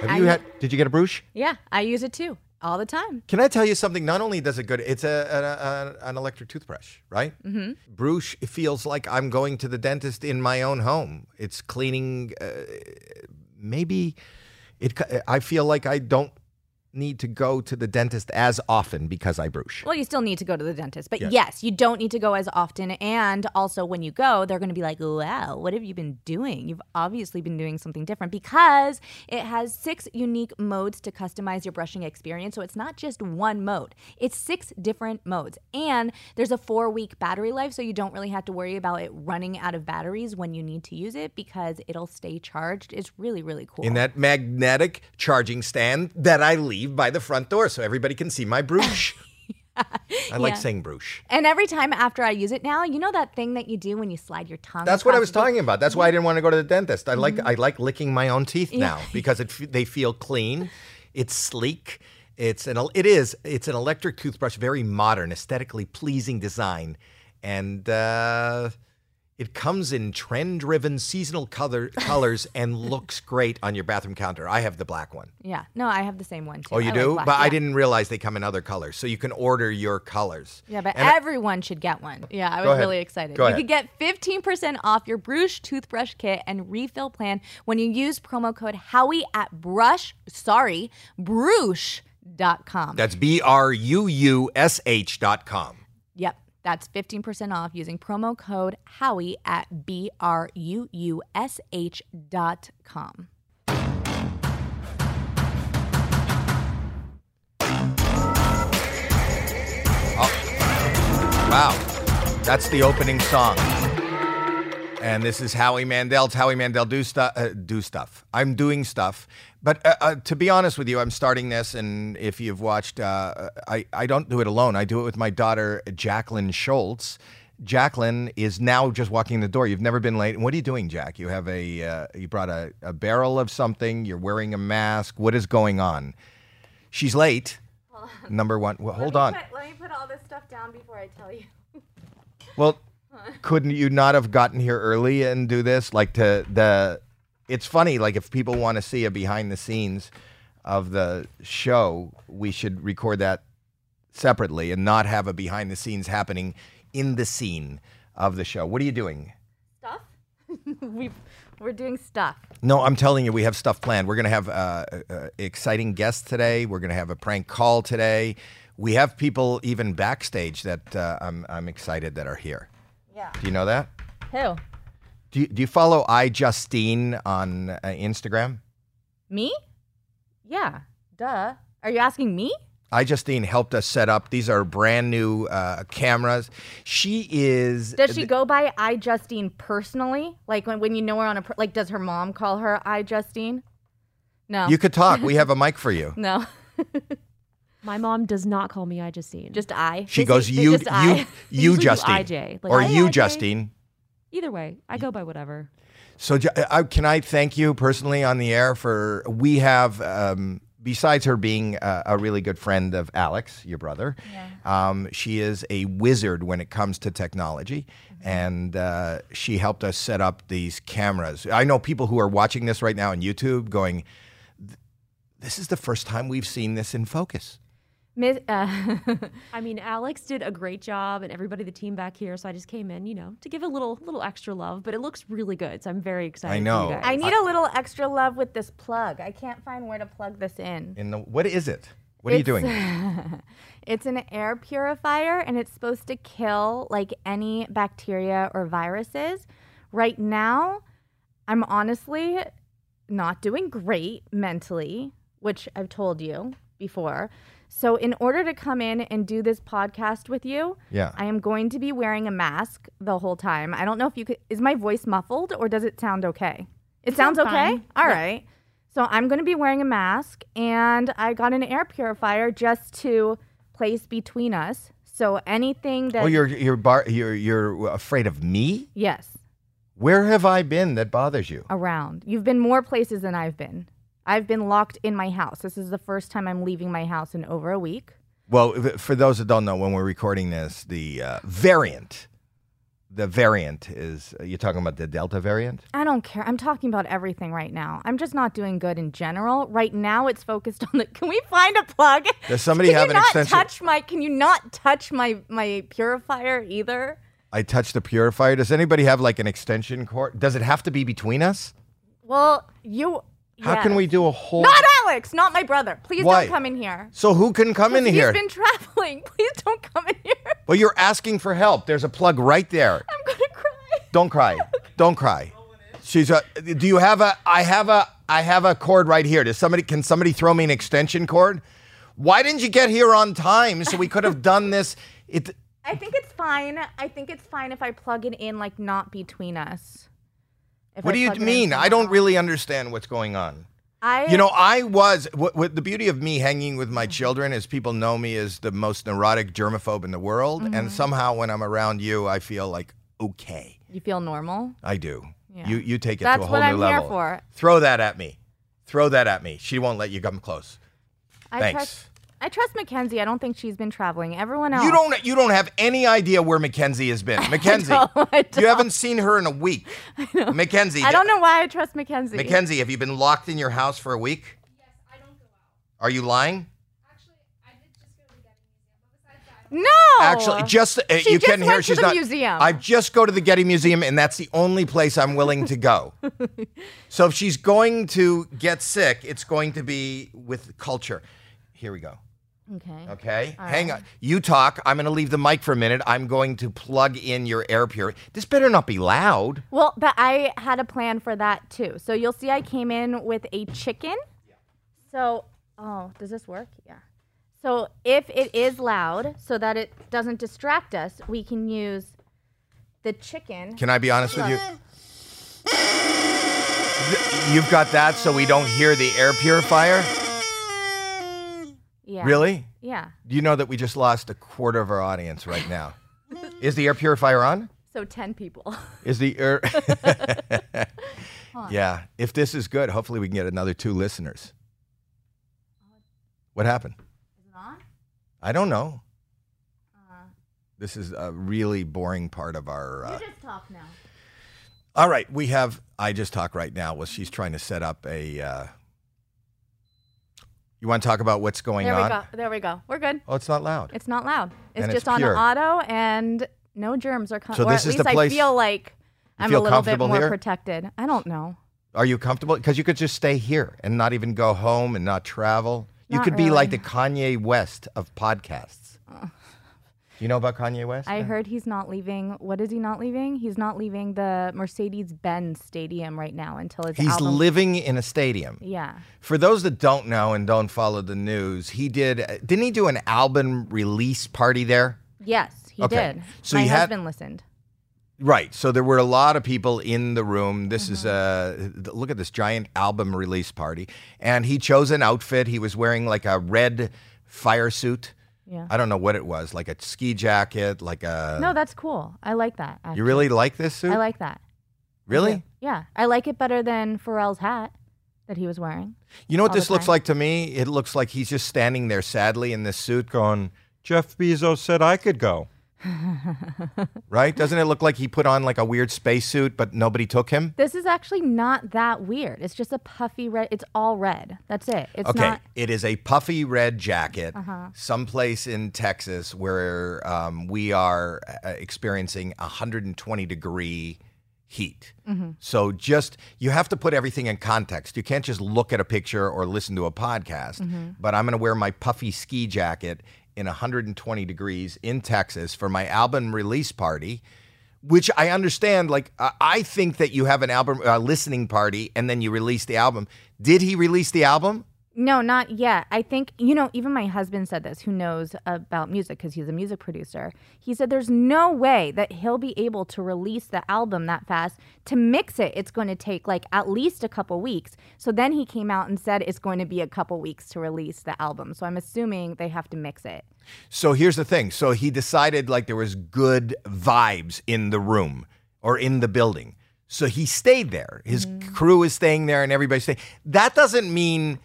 Have I- you had? Did you get a brush? Yeah, I use it too all the time. Can I tell you something? Not only does it good, it's a, a, a an electric toothbrush, right? Mm-hmm. Bruush feels like I'm going to the dentist in my own home. It's cleaning. Uh, maybe it. I feel like I don't need to go to the dentist as often because I brush. Well, you still need to go to the dentist, but Yes. yes, you don't need to go as often. And also, when you go, they're going to be like, wow, what have you been doing? You've obviously been doing something different because it has six unique modes to customize your brushing experience. So it's not just one mode, it's six different modes. And there's a four week battery life, so you don't really have to worry about it running out of batteries when you need to use it because it'll stay charged. It's really, really cool. In that magnetic charging stand that I leave by the front door so everybody can see my brush. I like Yeah. saying Bruush. and every time after I use it now, you know that thing that you do when you slide your tongue? That's what I was talking about. That's why I didn't want to go to the dentist. I Mm-hmm. like I like licking my own teeth now because it f- they feel clean. It's sleek. It's an it is it's an electric toothbrush, very modern, aesthetically pleasing design, and uh, it comes in trend-driven seasonal color colors and looks great on your bathroom counter. I have the black one. Yeah. No, I have the same one too. Oh, you I like do? black, but I didn't realize they come in other colors, so you can order your colors. Yeah, but And I- everyone should get one. Yeah, I was really excited. Go you ahead. could get 15% off your Bruush toothbrush kit and refill plan when you use promo code Howie at Bruush, sorry, bruush.com. That's B R U U S H dot com. Yep. That's 15% off using promo code Howie at B R U U S H dot com. Oh. Wow. That's the opening song. And this is Howie Mandel. It's Howie Mandel do stuff. Uh, do stuff. I'm doing stuff. But uh, uh, to be honest with you, I'm starting this, and if you've watched, uh, I I don't do it alone. I do it with my daughter Jacqueline Schultz. Jacqueline is now just walking in the door. You've never been late. What are you doing, Jack? You have a uh, you brought a, a barrel of something. You're wearing a mask. What is going on? She's late. Number one. Well, hold on. let me put all this stuff down before I tell you. Well, couldn't you not have gotten here early and do this? Like to the, it's funny. Like if people want to see a behind the scenes of the show, we should record that separately and not have a behind the scenes happening in the scene of the show. What are you doing? Stuff? we we're doing stuff. No, I'm telling you, we have stuff planned. We're going to have uh, uh, exciting guests today. We're going to have a prank call today. We have people even backstage that uh, I'm, I'm excited that are here. Yeah. Do you know that? Who? Do you, do you follow iJustine on uh, Instagram? Me? Yeah. Duh. Are you asking me? iJustine helped us set up. These are brand new uh, cameras. She is. Does she go by iJustine personally? Like when, when you know her on a per- like, does her mom call her iJustine? No. You could talk. We have a mic for you. no. My mom does not call me iJustine. Just I. She Just- goes, just you, I. you, you, Usually do Justine, IJ, like, or "Hi, you, IJ." Justine. Either way, I go by whatever. So, Ju- I, can I thank you personally on the air for we have, um, besides her being a, a really good friend of Alex, your brother, um, she is a wizard when it comes to technology. And uh, she helped us set up these cameras. I know people who are watching this right now on YouTube going, This is the first time we've seen this in focus. Miss, uh, I mean, Alex did a great job, and everybody, the team back here. So I just came in, you know, to give a little, little extra love. But it looks really good, so I'm very excited. I know. I need a little extra love with this plug. I can't find where to plug this in. In the, what is it? What are you doing? It's an air purifier and it's supposed to kill like any bacteria or viruses. Right now, I'm honestly not doing great mentally, which I've told you before. So, in order to come in and do this podcast with you, Yeah. I am going to be wearing a mask the whole time. I don't know if you could, is my voice muffled or does it sound okay? It sounds sounds okay? fine. All right. So I'm going to be wearing a mask and I got an air purifier just to place between us. So anything that Oh, you're you're bar, you're you're afraid of me? yes, Where have I been that bothers you? around. You've been more places than I've been. I've been locked in my house. This is the first time I'm leaving my house in over a week. Well, for those that don't know, when we're recording this, the uh, variant the variant is. You're talking about the Delta variant. I don't care. I'm talking about everything right now. I'm just not doing good in general. Right now, it's focused on the. Can we find a plug? Does somebody can have you an not extension? Touch my. Can you not touch my my purifier either? I touched the purifier. Does anybody have like an extension cord? Does it have to be between us? Well, you. How can we do a whole? Not Alex, not my brother. Please Why? don't come in here. so who can come in He's here? been traveling. Please don't come in here. well, you're asking for help. There's a plug right there. I'm gonna cry. Don't cry. Don't cry. She's a. Do you have a? I have a. I have a cord right here. Does somebody? Can somebody throw me an extension cord? Why didn't you get here on time so we could have done this? It. I think it's fine. I think it's fine if I plug it in, like not between us. What I do you plug it in mean? I don't really understand what's going on. I You know, I was. What, what the beauty of me hanging with my children is people know me as the most neurotic germaphobe in the world, Mm-hmm. and somehow when I'm around you, I feel like okay. you feel normal. I do. Yeah. You you take it That's to a whole what new I'm here level. for. Throw that at me. Throw that at me. She won't let you come close. I Thanks. trust. I trust Mackenzie. I don't think she's been traveling. Everyone else. You don't you don't have any idea where Mackenzie has been. Mackenzie. don't, I You don't. haven't seen her in a week. Mackenzie. I don't know why I trust Mackenzie. Mackenzie, have you been locked in your house for a week? Yes, I don't go out. Are you lying? Actually, just go to the Getty Museum, but besides that, I don't no. Actually, just uh, She you just can hear went to she's the not. museum. I just go to the Getty Museum, and that's the only place I'm willing to go. so if she's going to get sick, it's going to be with culture. Here we go. Okay. Okay, hang on. You talk. I'm going to leave the mic for a minute. I'm going to plug in your air purifier. This better not be loud. Well, but I had a plan for that too. So you'll see I came in with a chicken. So, oh, does this work? Yeah. So if it is loud, so that it doesn't distract us, we can use the chicken. Can I be honest with you? You've got that so we don't hear the air purifier? Yeah. Really? Yeah. Do you know that we just lost a quarter of our audience right now? Is the air purifier on? So 10 people. Is the air. yeah. If this is good, hopefully we can get another two listeners. What happened? Is it on? I don't know. This is a really boring part of our. Uh, You just talk now. all right, we have. I just talk right now. Well, she's trying to set up a. Uh, you want to talk about what's going There we on? go. There we go. We're good. Oh, it's not loud. It's not loud. It's And it's just on pure. auto and no germs are coming. So or this at is least the place- I feel like I'm feel a little bit more here? protected. I don't know. Are you comfortable? Because you could just stay here and not even go home and not travel. You Not could be like the. Kanye West of podcasts. You know about Kanye West? I heard he's not leaving. What is he not leaving? He's not leaving the Mercedes-Benz Stadium right now until his He's album. living in a stadium. yeah. For those that don't know and don't follow the news, he did. Didn't he do an album release party there? Yes, he Okay. did. So My you had- husband listened. Right. So there were a lot of people in the room. This is Mm-hmm. a look at this giant album release party, and he chose an outfit. He was wearing like a red fire suit. Yeah. I don't know what it was, like a ski jacket, like a. no, that's cool. I like that. You really like this suit? I like that. Really? Yeah, I like it better than Pharrell's hat that he was wearing. You know what All the this looks time. like to me? It looks like he's just standing there sadly in this suit going, Jeff Bezos said I could go. right? Doesn't it look like he put on like a weird spacesuit, but nobody took him? This is actually not that weird. It's just a puffy red. It's all red. That's it. It's okay, not. Uh-huh. it is a puffy red jacket, someplace in Texas where um, we are uh, experiencing 120 degree heat. Mm-hmm. So just you have to put everything in context. You can't just look at a picture or listen to a podcast. Mm-hmm. But I'm going to wear my puffy ski jacket in 120 degrees in Texas for my album release party. Which I understand. Like I- think that you have an album listening party and then you release the album. Did he release the album? No, not yet. I think, you know, even my husband said this, who knows about music because he's a music producer. He said there's no way that he'll be able to release the album that fast. To mix it, it's going to take like at least a couple weeks. So then he came out and said it's going to be a couple weeks to release the album. So I'm assuming they have to mix it. So here's the thing. So he decided like there was good vibes in the room or in the building. So he stayed there. His mm. crew is staying there and everybody's staying. That doesn't mean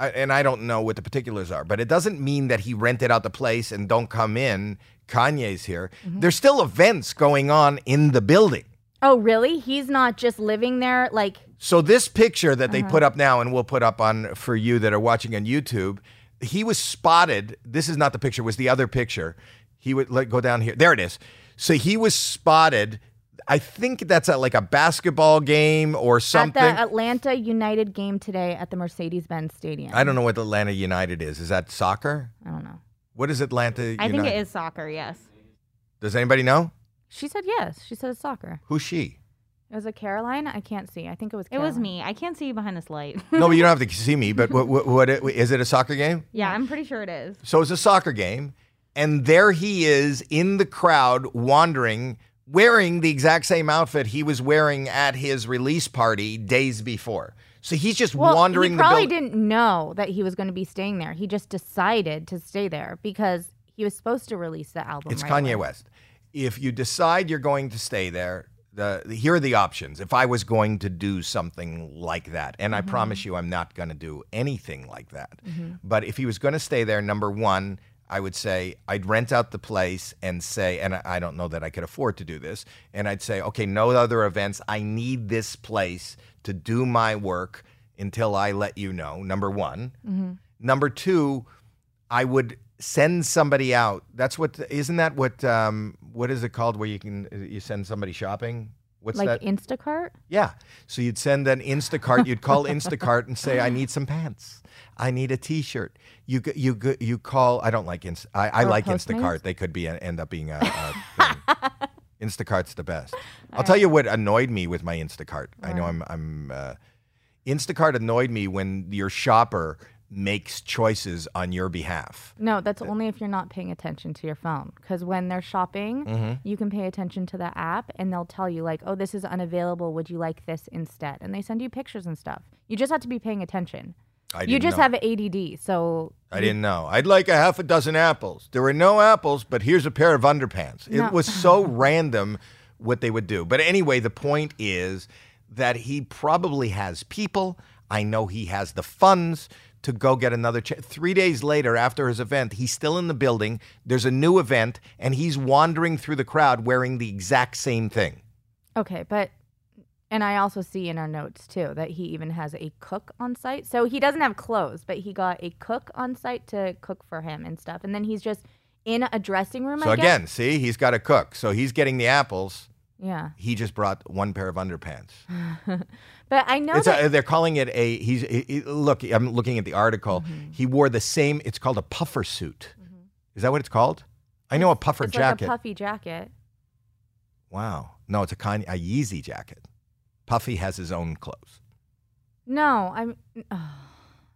I- and I don't know what the particulars are, but it doesn't mean that he rented out the place and don't come in Kanye's here. Mm-hmm. There's still events going on in the building. Oh, really? He's not just living there like So this picture that Uh-huh. they put up now, and we'll put up on for you that are watching on YouTube, he was spotted. This is not the picture; was the other picture. He would let go down here. There it is. So he was spotted. I think that's at like a basketball game or something. at the Atlanta United game today at the Mercedes-Benz Stadium. I don't know what Atlanta United is. Is that soccer? I don't know. What is Atlanta United? I think it is soccer. Yes. Does anybody know? She said yes. She said it's soccer. Who's she? It was a Caroline? I can't see. I think it was. Caroline. It was me. I can't see you behind this light. No, but you don't have to see me. But what, what, what is it? A soccer game? yeah, I'm pretty sure it is. So it's a soccer game, and there he is in the crowd, wandering, wearing the exact same outfit he was wearing at his release party days before. So he's just Well, wandering he probably didn't know that he was going to be staying there. He just decided to stay there because he was supposed to release the album. It's right Kanye away. West. If you decide you're going to stay there, the, here are the options. If I was going to do something like that, and Mm-hmm. I promise you, I'm not going to do anything like that. But if he was going to stay there, number one, I would say I'd rent out the place and say, and I- don't know that I could afford to do this, and I'd say, okay, no other events. I need this place to do my work until I let you know. Number one. Mm-hmm. Number two, I would send somebody out. That's what isn't that what um what is it called where you can you send somebody shopping? What's Like that? Instacart. yeah. So you'd send an Instacart. You'd call Instacart and say, "I need some pants. I need a T-shirt." You you you call. I don't like Inst. I, I like Postmates? Instacart. They could be end up being a. a thing. Instacart's the best. I'll tell you what annoyed me with my Instacart. I know I'm I'm. Uh, Instacart annoyed me when your shopper makes choices on your behalf. No, that's only if you're not paying attention to your phone. Because when they're shopping, Mm-hmm. you can pay attention to the app and they'll tell you, like, oh, this is unavailable. Would you like this instead? And they send you pictures and stuff. You just have to be paying attention. I You just know. have ADD. So I didn't know. I'd like a half a dozen apples. There were no apples, but here's a pair of underpants. No. It was so random what they would do. But anyway, the point is that he probably has people. I know he has the funds to go get another check. Three days later, after his event, he's still in the building. There's a new event, and he's wandering through the crowd wearing the exact same thing. Okay, but and I also see in our notes too that he even has a cook on site. So he doesn't have clothes, but he got a cook on site to cook for him and stuff. And then he's just in a dressing room. So I guess. again, see, he's got a cook. So he's getting the apples. yeah. He just brought one pair of underpants. But I know a, they're calling it a. He's he, he- look. I'm looking at the article. Mm-hmm. He wore the same. It's called a puffer suit. Is that what it's called? I know a puffer it's jacket. like a puffy jacket. wow. No, it's a kind a Yeezy jacket. Puffy has his own clothes. No, I'm. Uh,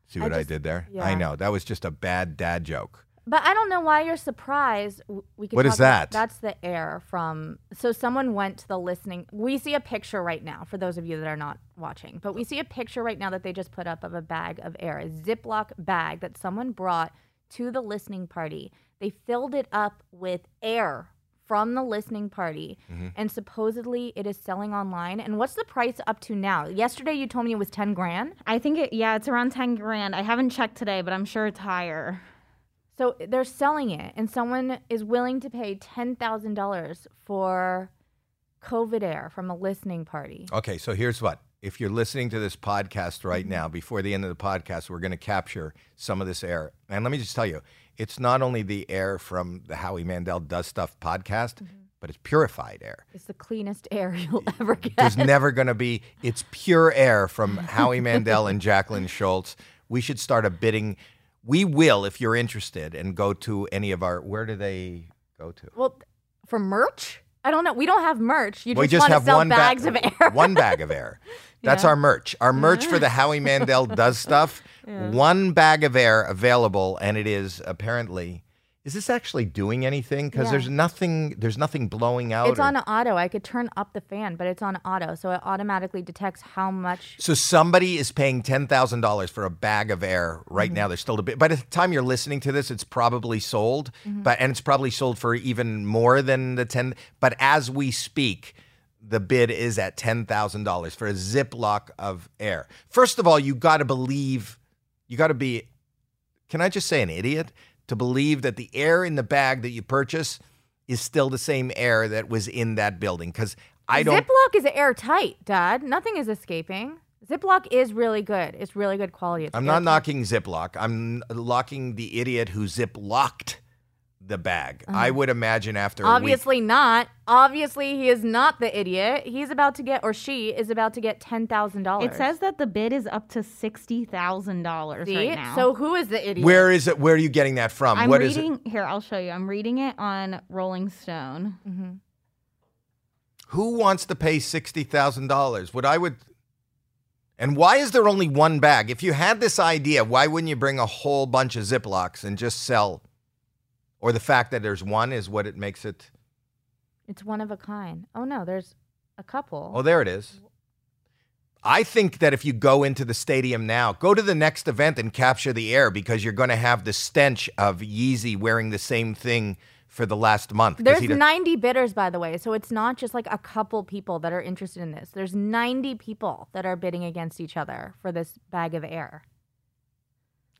see what I, just- did there? I know that was just a bad dad joke. But I don't know why you're surprised. We could What is that? That's the air from. So someone went to the listening. We see a picture right now for those of you that are not watching, but we see a picture right now that they just put up of a bag of air, a Ziploc bag that someone brought to the listening party. They filled it up with air from the listening party, Mm-hmm. and supposedly it is selling online. And what's the price up to now? Yesterday you told me it was ten grand. I think it. Yeah, it's around ten grand. I haven't checked today, but I'm sure it's higher. So they're selling it, and someone is willing to pay ten thousand dollars for COVID air from a listening party. Okay, so here's what. If you're listening to this podcast Mm-hmm. right now, before the end of the podcast, we're going to capture some of this air. And let me just tell you, it's not only the air from the Howie Mandel Does Stuff podcast, Mm-hmm. but it's purified air. It's the cleanest air you'll ever get. There's never going to be, it's pure air from Howie Mandel and Jacqueline Schultz. We should start a bidding. We will, if you're interested, and go to any of our, where do they go to? well, for merch, I don't know. We don't have merch. You we just, just want to have sell one bags bag, of air. one bag of air. That's Yeah. our merch. Our merch for the Howie Mandel does stuff. One bag of air available, and it is apparently. Is this actually doing anything? Because Yeah. there's nothing. There's nothing blowing out. It's or- on auto. I could turn up the fan, but it's on auto, so it automatically detects how much. So somebody is paying ten thousand dollars for a bag of air right Mm-hmm. now. There's still a bit. By the time you're listening to this, it's probably sold, Mm-hmm. but and it's probably sold for even more than the ten. But as we speak, the bid is at ten thousand dollars for a Ziploc of air. First of all, you got to believe. You got to be. Can I just say an idiot to believe that the air in the bag that you purchase is still the same air that was in that building because I don't. Ziploc is airtight, Dad. Nothing is escaping. Ziploc is really good. It's really good quality. It's I'm not knocking Ziploc. I'm locking the idiot who zip locked the bag. I would imagine after a week. Obviously not. Obviously, he is not the idiot. He's about to get, or she is about to get ten thousand dollars. It says that the bid is up to sixty thousand dollars right now. So who is the idiot? Where is it? Where are you getting that from? I'm What is reading here. I'll show you. I'm reading it on Rolling Stone. Mm-hmm. Who wants to pay sixty thousand dollars? What I would. And why is there only one bag? If you had this idea, why wouldn't you bring a whole bunch of Ziplocs and just sell? Or the fact that there's one is what it makes it. It's one of a kind. Oh no, there's a couple. Oh, there it is. I think that if you go into the stadium now, go to the next event and capture the air because you're going to have the stench of Yeezy wearing the same thing for the last month. There's 90 bidders, by the way. So it's not just like a couple people that are interested in this. There's 90 people that are bidding against each other for this bag of air.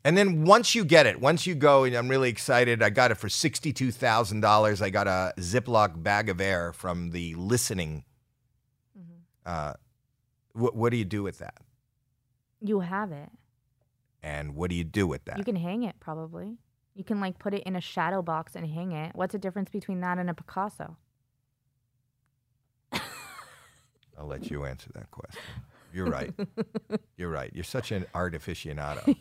And then once you get it, once you go, and I'm really excited. I got it for sixty-two thousand dollars. I got a Ziploc bag of air from the listening. Mm-hmm. Uh, what, what do you do with that? You have it. And what do you do with that? You can hang it probably. You can like put it in a shadow box and hang it. What's the difference between that and a Picasso? I'll let you answer that question. You're right. You're right. You're such an art aficionado.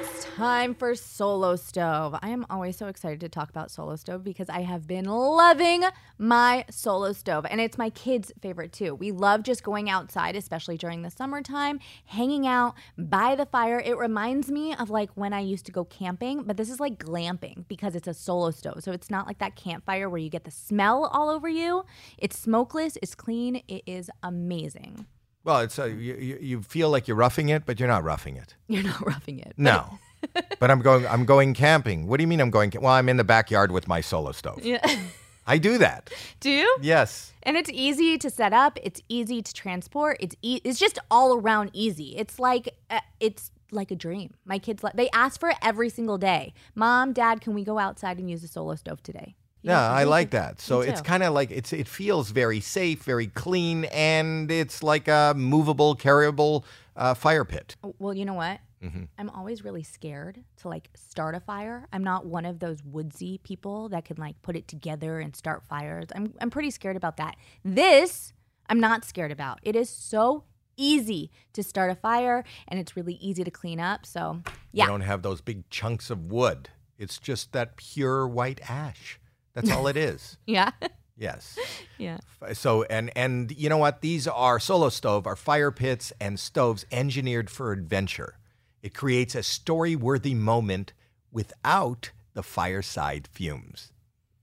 It's time for Solo Stove. I am always so excited to talk about Solo Stove because I have been loving my Solo Stove and it's my kids' favorite too. We love just going outside, especially during the summertime, hanging out by the fire. It reminds me of like when I used to go camping, but this is like glamping because it's a Solo Stove. So it's not like that campfire where you get the smell all over you. It's smokeless, it's clean, it is amazing. Well, it's uh, you, you feel like you're roughing it, but you're not roughing it. You're not roughing it. No. but I'm going. I'm going camping. What do you mean I'm going? ca- Well, I'm in the backyard with my solo stove. Yeah. I do that. Do you? Yes. And it's easy to set up. It's easy to transport. It's e- it's just all around easy. It's like uh, it's like a dream. My kids li- they ask for it every single day. Mom, Dad, can we go outside and use the solo stove today? Yeah, I like that. So it's kind of like it's it feels very safe, very clean, and it's like a movable, carryable uh, fire pit. Well, you know what? Mm-hmm. I'm always really scared to like start a fire. I'm not one of those woodsy people that can like put it together and start fires. I'm I'm pretty scared about that. This I'm not scared about. It is so easy to start a fire and it's really easy to clean up. So, yeah. You don't have those big chunks of wood. It's just that pure white ash. That's all it is. Yeah. Yes. yeah. So and and you know what? These are solo stove are fire pits and stoves engineered for adventure. It creates a story-worthy moment without the fireside fumes.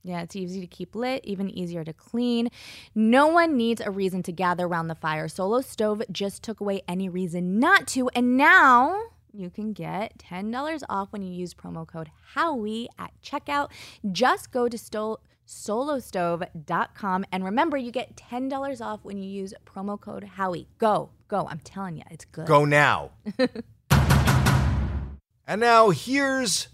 Yeah, it's easy to keep lit, even easier to clean. No one needs a reason to gather around the fire. Solo Stove just took away any reason not to, and now you can get $10 off when you use promo code HOWIE at checkout. Just go to sto- solostove.com and remember you get $10 off when you use promo code HOWIE. Go, go. I'm telling you, it's good. Go now. and now here's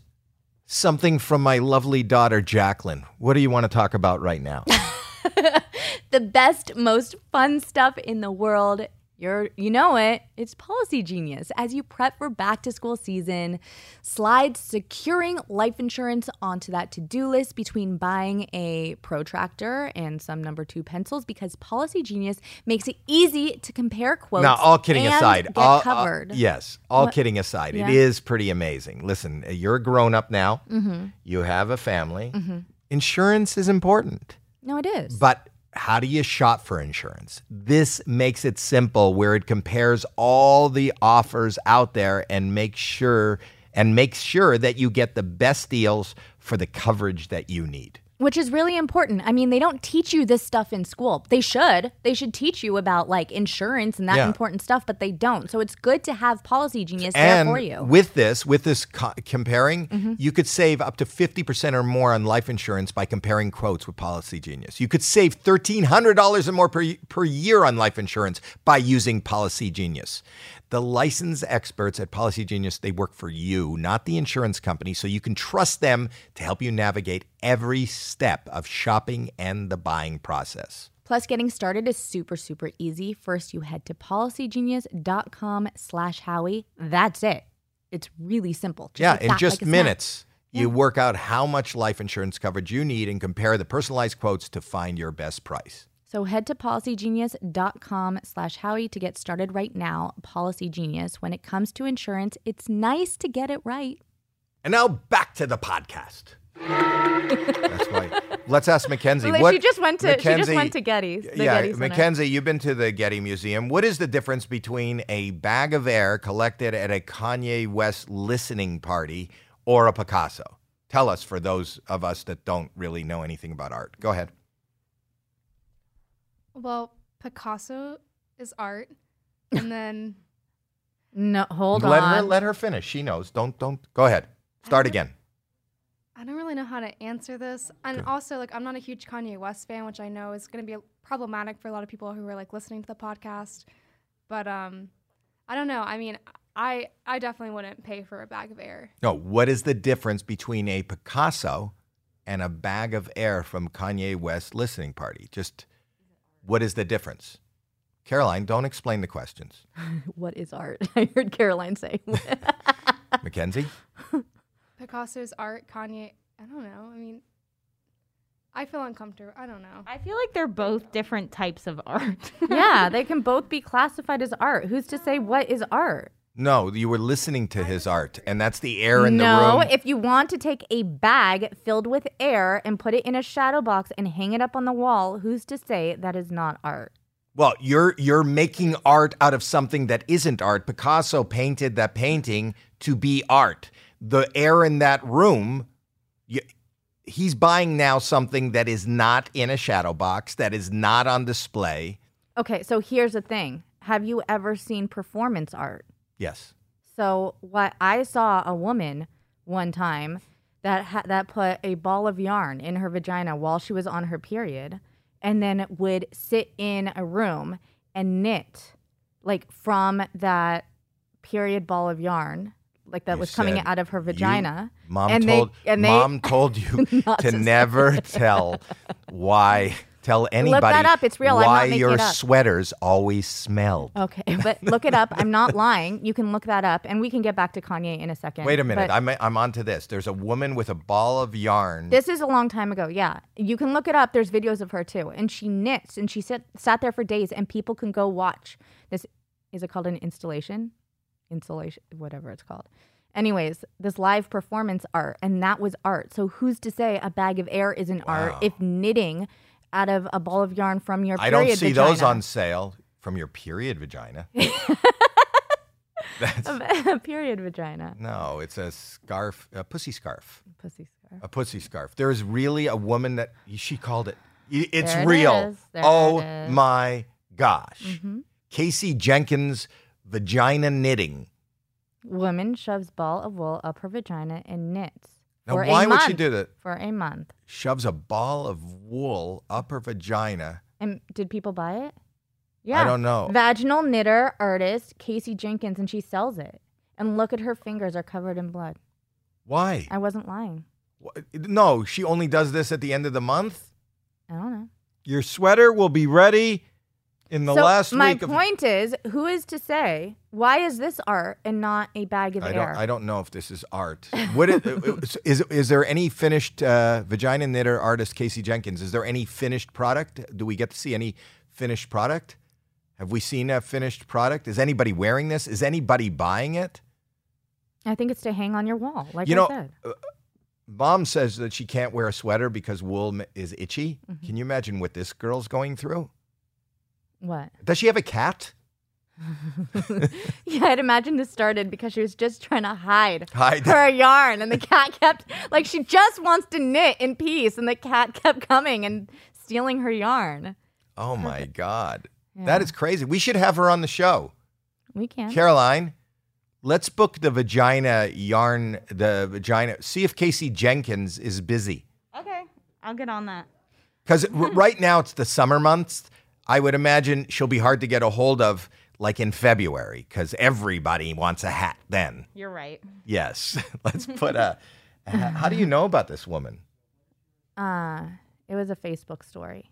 something from my lovely daughter Jacqueline. What do you want to talk about right now? the best, most fun stuff in the world. You're, you know it. It's Policygenius. As you prep for back to school season, slide securing life insurance onto that to do list between buying a protractor and some number two pencils because Policygenius makes it easy to compare quotes. now, all kidding aside, all, all- covered. yes, all What- kidding aside, Yeah. it is pretty amazing. Listen, you're a grown up now. Mm-hmm. You have a family. Insurance is important. No, it is. But how do you shop for insurance? This makes it simple where it compares all the offers out there and makes sure and makes sure that you get the best deals for the coverage that you need. Which is really important. I mean, they don't teach you this stuff in school. They should. They should teach you about like insurance and that Yeah. important stuff, but they don't. So it's good to have Policygenius there for you. Mm-hmm. with this, with this co- comparing, you could save up to 50% or more on life insurance by comparing quotes with Policygenius. You could save $1,300 or more per, per year on life insurance by using Policygenius. The licensed experts at Policygenius, they work for you, not the insurance company, so you can trust them to help you navigate every step of shopping and the buying process. Plus, getting started is super, super easy. First, you head to policygenius.com slash Howie. That's it. It's really simple. Just yeah, like in that, just like minutes, you work out how much life insurance coverage you need and compare the personalized quotes to find your best price. So head to policygenius.com slash Howie to get started right now. Policygenius. When it comes to insurance, it's nice to get it right. And now back to the podcast. That's why. Let's ask Mackenzie. Like, what, she just went to she just Mackenzie- went to Getty's. Yeah, Getty Mackenzie, you've been to the Getty Museum. What is the difference between a bag of air collected at a Kanye West listening party or a Picasso? Tell us for those of us that don't really know anything about art. Go ahead. Well, Picasso is art, and then No, hold let on. her let her finish. She knows. Don't don't go ahead. Start again. I don't really know how to answer this. And also, like, I'm not a huge Kanye West fan, which I know is going to be problematic for a lot of people who are like listening to the podcast. But um, I don't know. I mean, I I definitely wouldn't pay for a bag of air. No, what is the difference between a Picasso and a bag of air from Kanye West listening party? Just what is the difference? Caroline, don't explain the questions. what is art? I heard Caroline say. Mackenzie? Picasso's art, Kanye. I don't know. I mean, I feel uncomfortable. I don't know. I feel like they're both different types of art. yeah, they can both be classified as art. Who's to say what is art? No, you were listening to his art, and that's the air in the room. no, if you want to take a bag filled with air and put it in a shadow box and hang it up on the wall, who's to say that is not art? Well, you're you're making art out of something that isn't art. Picasso painted that painting to be art. The air in that room, you, he's buying now something that is not in a shadow box, that is not on display. Okay, so here's the thing. Have you ever seen performance art? Yes. So what I saw a woman one time that ha- that put a ball of yarn in her vagina while she was on her period, and then would sit in a room and knit, like from that period ball of yarn, like that You was coming out of her you- vagina. Mom and told they, and they, mom told you to to never tell why tell anybody that up. It's real. Why your sweaters always smelled. Okay, but look it up. I'm not lying. You can look that up, and we can get back to Kanye in a second. Wait a minute. But- I'm I'm onto this. There's a woman with a ball of yarn. This is a long time ago. Yeah, you can look it up. There's videos of her too, and she knits and she sit, sat there for days, and people can go watch. This is it called an installation, installation, whatever it's called. Anyways, this live performance art, and that was art. So who's to say a bag of air isn't art if knitting out of a ball of yarn from your period vagina. I don't see those on sale from your period vagina. That's a period vagina, no, it's a scarf, a pussy scarf, pussy scar. a pussy scarf. There is really a woman that she called it. It's it real. oh. Mm-hmm. my gosh, Casey Jenkins vagina knitting. Woman shoves ball of wool up her vagina and knits. Now, for why would she do that? For a month. Shoves a ball of wool up her vagina. And did people buy it? Yeah. I don't know. Vaginal knitter artist Casey Jenkins, and she sells it. And look at her fingers are covered in blood. Why? I wasn't lying. Wh- No, she only does this at the end of the month. I don't know. Your sweater will be ready in the so last my week of point is, who is to say why is this art and not a bag of I air? don't. I don't know if this is art. What is, is is there any finished uh, vagina knitter artist Casey Jenkins? Is there any finished product? Do we get to see any finished product? Have we seen a finished product? Is anybody wearing this? Is anybody buying it? I think it's to hang on your wall, like you I know, said. uh, mom says that she can't wear a sweater because wool is itchy. Mm-hmm. Can you imagine what this girl's going through? What? Does she have a cat? Yeah, I'd imagine this started because she was just trying to hide Hide. her yarn, and the cat kept like she just wants to knit in peace, and the cat kept coming and stealing her yarn. Oh my God, that is crazy. We should have her on the show. We can. Caroline, let's book the vagina yarn, the vagina. See if Casey Jenkins is busy. okay, I'll get on that. Because right now it's the summer months. I would imagine she'll be hard to get a hold of like in February because everybody wants a hat then. You're right. Yes. let's put a. How do you know about this woman? Uh, it was a Facebook story.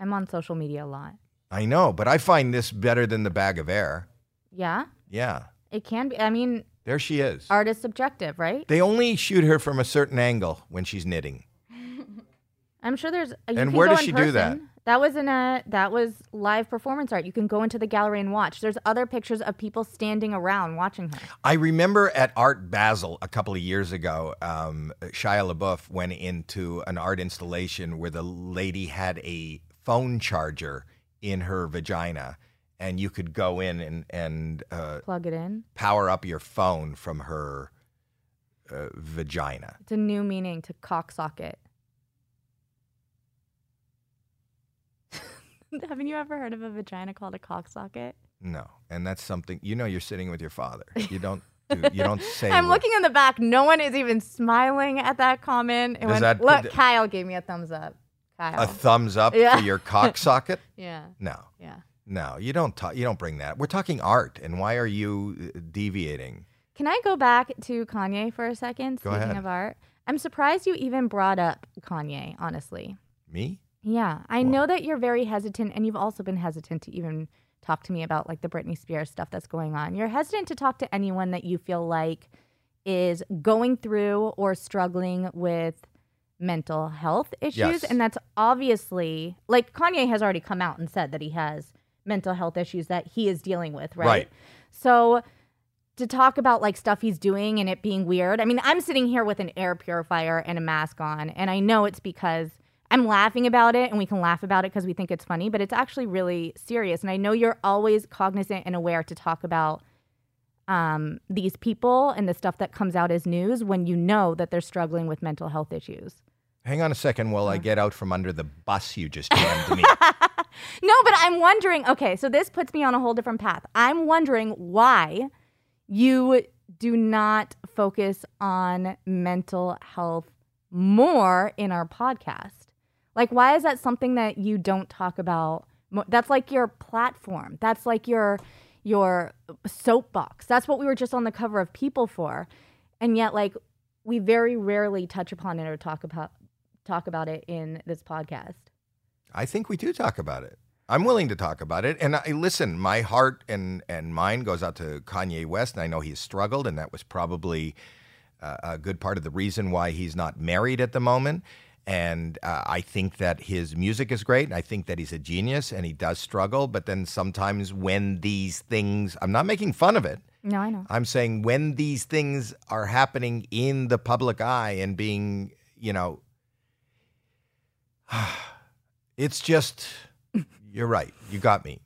I'm on social media a lot. I know, but I find this better than the bag of air. Yeah, Yeah, it can be. I mean, there she is. art is subjective, right? They only shoot her from a certain angle when she's knitting. I'm sure there's. You And where does she do that? That was in a that was live performance art. You can go into the gallery and watch. There's other pictures of people standing around watching her. I remember at Art Basel a couple of years ago, um, Shia LaBeouf went into an art installation where the lady had a phone charger in her vagina, and you could go in and, and uh, Plug it in. power up your phone from her uh, vagina. It's a new meaning to cock socket. Haven't you ever heard of a vagina called a cock socket? No, and that's something you know. You're sitting with your father. You don't. do, you don't say. I'm what- looking in the back. No one is even smiling at that comment. Does went, that- look, d- Kyle gave me a thumbs up. Kyle. a thumbs up Yeah. for your cock socket. yeah, No, yeah. no, you don't. talk. you don't bring that. We're talking art, and why are you uh, deviating? Can I go back to Kanye for a second? Go Speaking ahead. of art, I'm surprised you even brought up Kanye. Honestly, Me? Yeah, I know that you're very hesitant, and you've also been hesitant to even talk to me about like the Britney Spears stuff that's going on. You're hesitant to talk to anyone that you feel like is going through or struggling with mental health issues, Yes. and that's obviously like Kanye has already come out and said that he has mental health issues that he is dealing with, right? Right. So to talk about like stuff he's doing and it being weird. I mean, I'm sitting here with an air purifier and a mask on, and I know it's because I'm laughing about it and we can laugh about it because we think it's funny, but it's actually really serious. And I know you're always cognizant and aware to talk about um, these people and the stuff that comes out as news when you know that they're struggling with mental health issues. Hang on a second while I get out from under the bus you just jammed me. No, but I'm wondering. Okay, so this puts me on a whole different path. I'm wondering why you do not focus on mental health more in our podcast. Like, why is that something that you don't talk about? That's like your platform. That's like your your soapbox. That's what we were just on the cover of People for, and yet, like, we very rarely touch upon it or talk about talk about it in this podcast. I think we do talk about it. I'm willing to talk about it. And I listen, my heart and, and mind goes out to Kanye West, and I know he's struggled, and that was probably uh, a good part of the reason why he's not married at the moment. And uh, I think that his music is great. And I think that he's a genius and he does struggle. But then sometimes when these things, I'm not making fun of it. No, I know. I'm saying when these things are happening in the public eye and being, you know, it's just, you're right. You got me.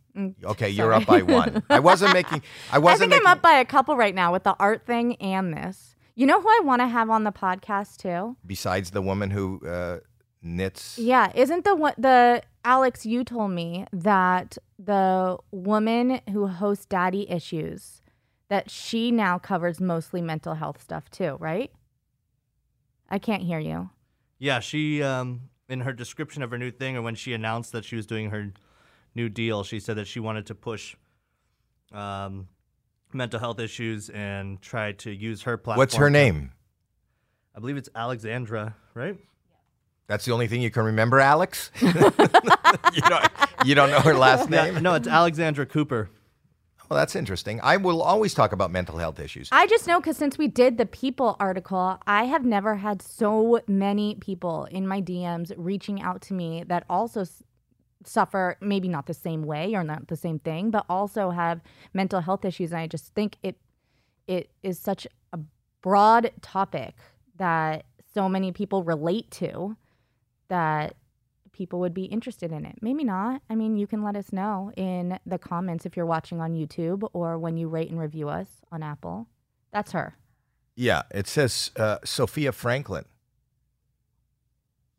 Okay, you're up by one. I wasn't making, I wasn't I think I'm making, up by a couple right now with the art thing and this. You know who I want to have on the podcast too? besides the woman who uh, knits. Yeah, isn't the one the Alex? You told me that the woman who hosts Daddy Issues that she now covers mostly mental health stuff too, right? I can't hear you. Yeah, she um in her description of her new thing or when she announced that she was doing her new deal, she said that she wanted to push um mental health issues and try to use her platform. What's her name? I believe it's Alexandra, right? That's the only thing you can remember, Alex? you, don't, you don't know her last name? Yeah, no, it's Alexandra Cooper. Well, that's interesting. I will always talk about mental health issues. I just know because since we did the People article, I have never had so many people in my DMs reaching out to me that also s- suffer, maybe not the same way or not the same thing, but also have mental health issues. And I just think it it is such a broad topic that so many people relate to that people would be interested in it. Maybe not. I mean, you can let us know in the comments if you're watching on YouTube or when you rate and review us on Apple. That's her. Yeah, it says uh, Sofia Franklyn.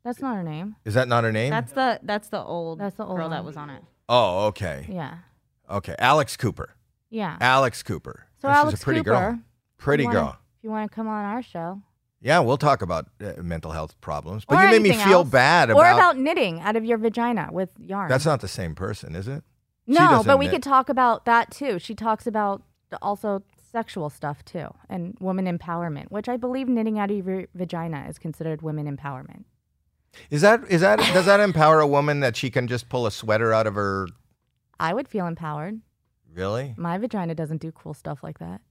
That's not her name. Is that not her name? That's the that's the old That's the old girl that was on it. oh, okay. Yeah. Okay. Alex Cooper. Yeah. Alex Cooper. So This Alex is a pretty Cooper, girl. Pretty you wanna- girl. If you want to come on our show. Yeah, we'll talk about uh, mental health problems. But or you made me feel else. bad about. Or about. about knitting out of your vagina with yarn. That's not the same person, is it? No, but we knit. could talk about that too. She talks about also sexual stuff too and woman empowerment, which I believe knitting out of your vagina is considered women empowerment. Is that is that does that empower a woman that she can just pull a sweater out of her? I would feel empowered. Really? My vagina doesn't do cool stuff like that.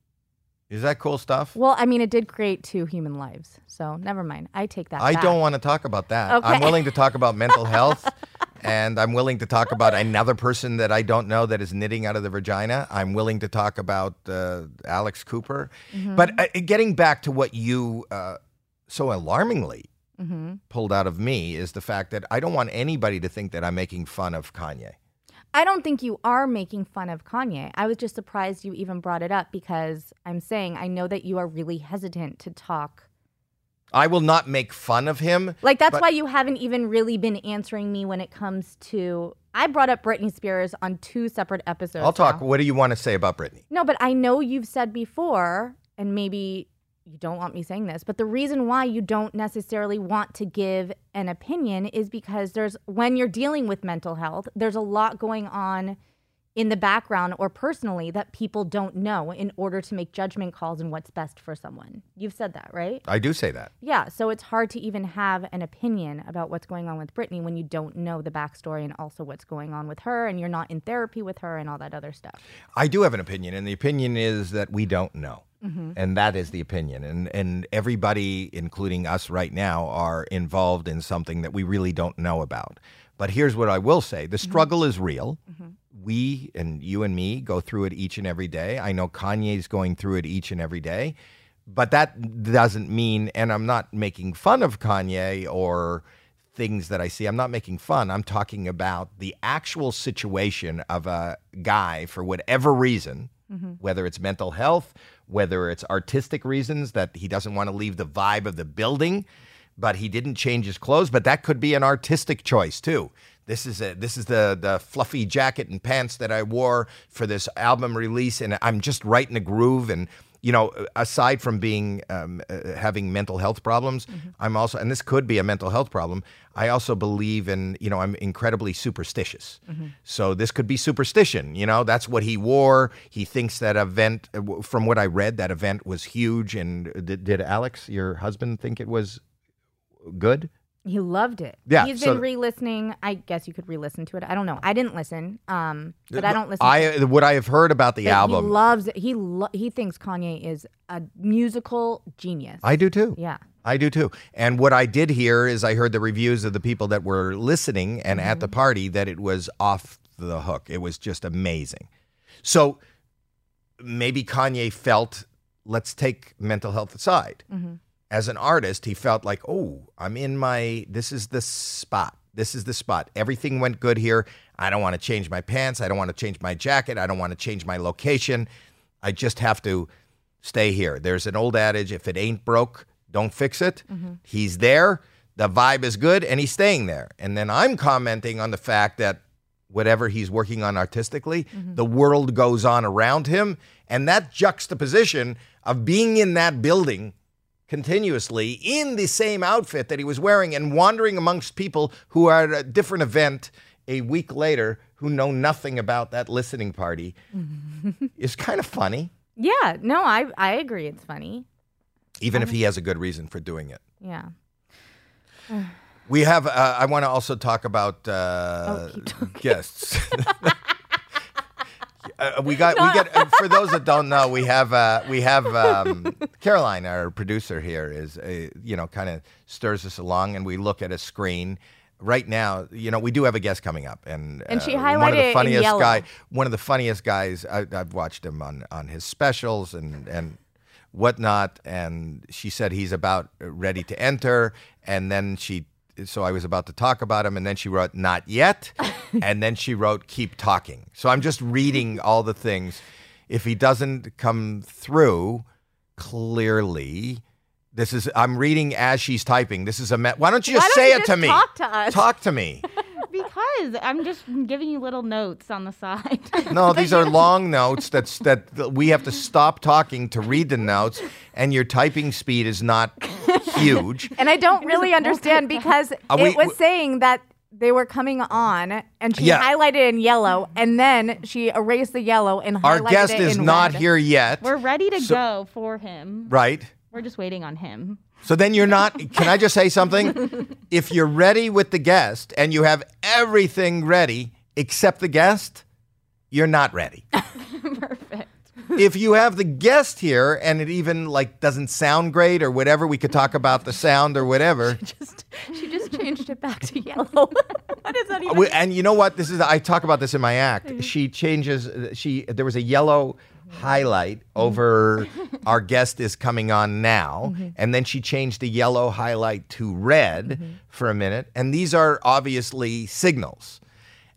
Is that cool stuff? Well, I mean, it did create two human lives, so never mind. I take that. I back. don't want to talk about that. Okay. I'm willing to talk about mental health. And I'm willing to talk about another person that I don't know that is knitting out of the vagina. I'm willing to talk about uh, Alex Cooper. Mm-hmm. But uh, getting back to what you uh, so alarmingly Mm-hmm. pulled out of me is the fact that I don't want anybody to think that I'm making fun of Kanye. I don't think you are making fun of Kanye. I was just surprised you even brought it up because I'm saying I know that you are really hesitant to talk. I will not make fun of him. Like that's But- why you haven't even really been answering me when it comes to. I brought up Britney Spears on two separate episodes. I'll talk. now. What do you want to say about Britney? No, but I know you've said before, and maybe you don't want me saying this, but the reason why you don't necessarily want to give an opinion is because there's when you're dealing with mental health, there's a lot going on in the background or personally that people don't know in order to make judgment calls on what's best for someone. You've said that, right? I do say that. Yeah, so it's hard to even have an opinion about what's going on with Britney when you don't know the backstory and also what's going on with her and you're not in therapy with her and all that other stuff. I do have an opinion, and the opinion is that we don't know. Mm-hmm. And that is the opinion. And and everybody, including us right now, are involved in something that we really don't know about. But here's what I will say the mm-hmm. struggle is real. Mm-hmm. We and you and me go through it each and every day. I know Kanye's going through it each and every day. But that doesn't mean, and I'm not making fun of Kanye or things that I see. I'm not making fun. I'm talking about the actual situation of a guy for whatever reason, Mm-hmm. whether it's mental health, whether it's artistic reasons that he doesn't want to leave the vibe of the building, but he didn't change his clothes. But that could be an artistic choice too. This is a, this is the the fluffy jacket and pants that I wore for this album release, and I'm just right in the groove. And you know, aside from being um, uh, having mental health problems, I'm also, and this could be a mental health problem. I also believe in, you know, I'm incredibly superstitious. So this could be superstition. You know, that's what he wore. He thinks that event, uh, from what I read, that event was huge. And did, did Alex, your husband, think it was good? He loved it. Yeah, he's so- been re-listening. I guess you could re-listen to it. I don't know. I didn't listen, um, but I don't listen. to I what I have heard about the it. album. He loves it. He lo- he thinks Kanye is a musical genius. I do too. yeah. I do too. And what I did hear is I heard the reviews of the people that were listening and at the party that it was off the hook. It was just amazing. So maybe Kanye felt, let's take mental health aside. As an artist, he felt like, oh, I'm in my, this is the spot. This is the spot. Everything went good here. I don't want to change my pants. I don't want to change my jacket. I don't want to change my location. I just have to stay here. There's an old adage if it ain't broke, don't fix it. Mm-hmm. He's there. The vibe is good and he's staying there. And then I'm commenting on the fact that whatever he's working on artistically, mm-hmm. the world goes on around him. And that juxtaposition of being in that building continuously in the same outfit that he was wearing and wandering amongst people who are at a different event a week later who know nothing about that listening party is kind of funny, Yeah. No, I I agree. It's funny. even if he has a good reason for doing it. Yeah. We have. Uh, I want to also talk about uh, Oh, keep talking. guests. Uh, we got. We get. Uh, for those that don't know, we have. Uh, we have um, Caroline, our producer here, is uh, you know kind of stirs us along, and we look at a screen. Right now, you know, we do have a guest coming up, and And she uh, one of the funniest guy, one of the funniest guys. I, I've watched him on on his specials and and whatnot. And she said he's about ready to enter. And then she, so I was about to talk about him. And then she wrote, not yet. and then she wrote, keep talking. So I'm just reading all the things. If he doesn't come through clearly, this is, I'm reading as she's typing. This is a, me- why don't you just don't say you it just to me? talk to us? Talk to me. Because I'm just giving you little notes on the side. No, these are long notes that's that we have to stop talking to read the notes, and your typing speed is not huge. And I don't really understand because Uh, it was we- saying that they were coming on and she Yeah. highlighted in yellow and then she erased the yellow and highlighted. Our highlighted guest it is in not red. here yet. We're ready to So- go for him. Right. We're just waiting on him. So then you're not. Can I just say something? if you're ready with the guest and you have everything ready except the guest, you're not ready. Perfect. if you have the guest here and it even like doesn't sound great or whatever, we could talk about the sound or whatever. She Just she just changed it back to yellow. Oh. what is that even? And you know what? This is I talk about this in my act. She changes. She there was a yellow highlight mm-hmm. over our guest is coming on now, mm-hmm. and then she changed the yellow highlight to red mm-hmm. for a minute. And these are obviously signals.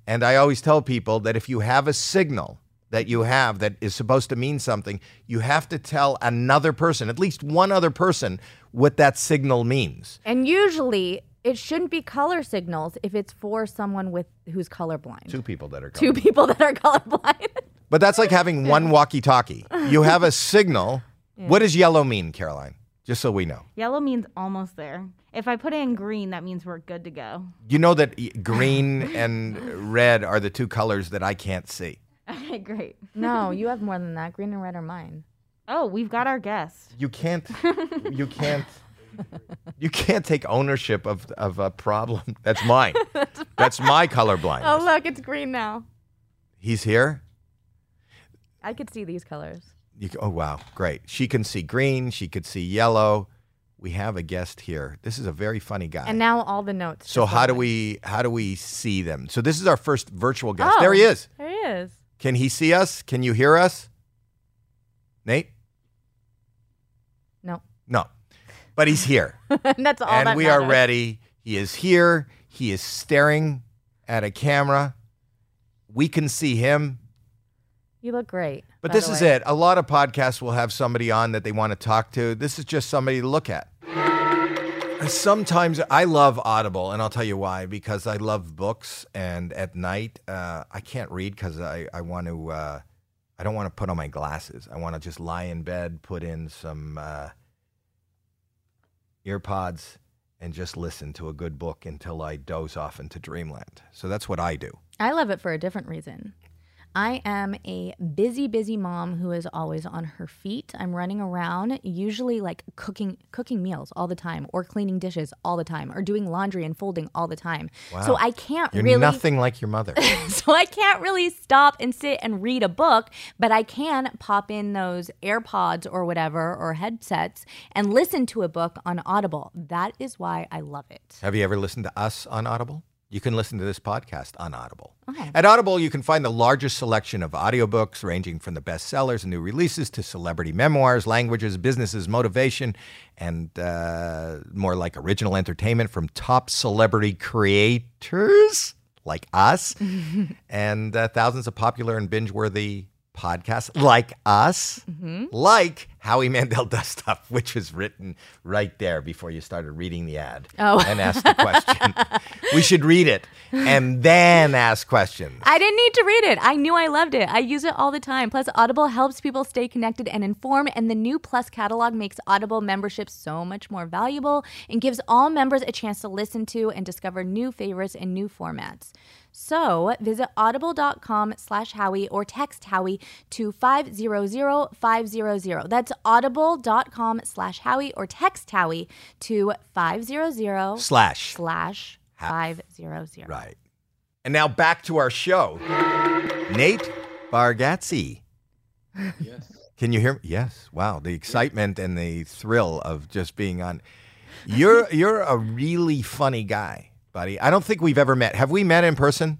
And I always tell people that if you have a signal that you have that is supposed to mean something, you have to tell another person, at least one other person, what that signal means. And usually it shouldn't be color signals if it's for someone with who's colorblind. Two people that are colorblind. Two people that are colorblind. But that's like having one walkie-talkie. You have a signal. What does yellow mean, Caroline? Just so we know. Yellow means almost there. If I put in green, that means we're good to go. You know that y- green and red are the two colors that I can't see. Okay, great. no, you have more than that. Green and red are mine. Oh, we've got our guest. You can't. You can't. You can't take ownership of of a problem. That's mine. That's my color blindness. Oh look, it's green now. He's here. I could see these colors. You, oh wow, great. She can see green. She could see yellow. We have a guest here. This is a very funny guy. And now all the notes. so how do we how do we see them? So this is our first virtual guest. There he Oh, is. There he is. Can he see us? Can you hear us? Nate? No. No. But he's here. and That's all and that we are ready. He is here. He is staring at a camera. We can see him. You look great. But this is it. A lot of podcasts will have somebody on that they want to talk to. This is just somebody to look at. Sometimes I love Audible, and I'll tell you why. Because I love books, and at night uh, I can't read because I, I want to. Uh, I don't want to put on my glasses. I want to just lie in bed, put in some uh, earpods, and just listen to a good book until I doze off into dreamland. So that's what I do. I love it for a different reason. I am a busy, busy mom who is always on her feet. I'm running around, usually like cooking cooking meals all the time, or cleaning dishes all the time, or doing laundry and folding all the time. So I can't You're really nothing like your mother. so I can't really stop and sit and read a book, but I can pop in those AirPods or whatever or headsets and listen to a book on Audible. That is why I love it. Have you ever listened to us on Audible? You can listen to this podcast on Audible. Oh. At Audible, you can find the largest selection of audiobooks ranging from the bestsellers and new releases to celebrity memoirs, languages, businesses, motivation, and uh, more like original entertainment from top celebrity creators like us and uh, thousands of popular and binge worthy podcasts like us, like Howie Mandel Does Stuff, which was written right there before you started reading the ad Oh. and asked the question. we should read it and then ask questions. I didn't need to read it. I knew I loved it. I use it all the time. Plus, Audible helps people stay connected and informed, and the new Plus catalog makes Audible membership so much more valuable and gives all members a chance to listen to and discover new favorites and new formats. So visit audible.com slash Howie or text Howie to 500-500. That's audible.com slash Howie or text Howie to 500 Slash. slash 500. Right. And now back to our show. Nate Bargatze. Yes. Can you hear me? Yes. Wow. The excitement and the thrill of just being on. You're you're a really funny guy, buddy. I don't think we've ever met. Have we met in person?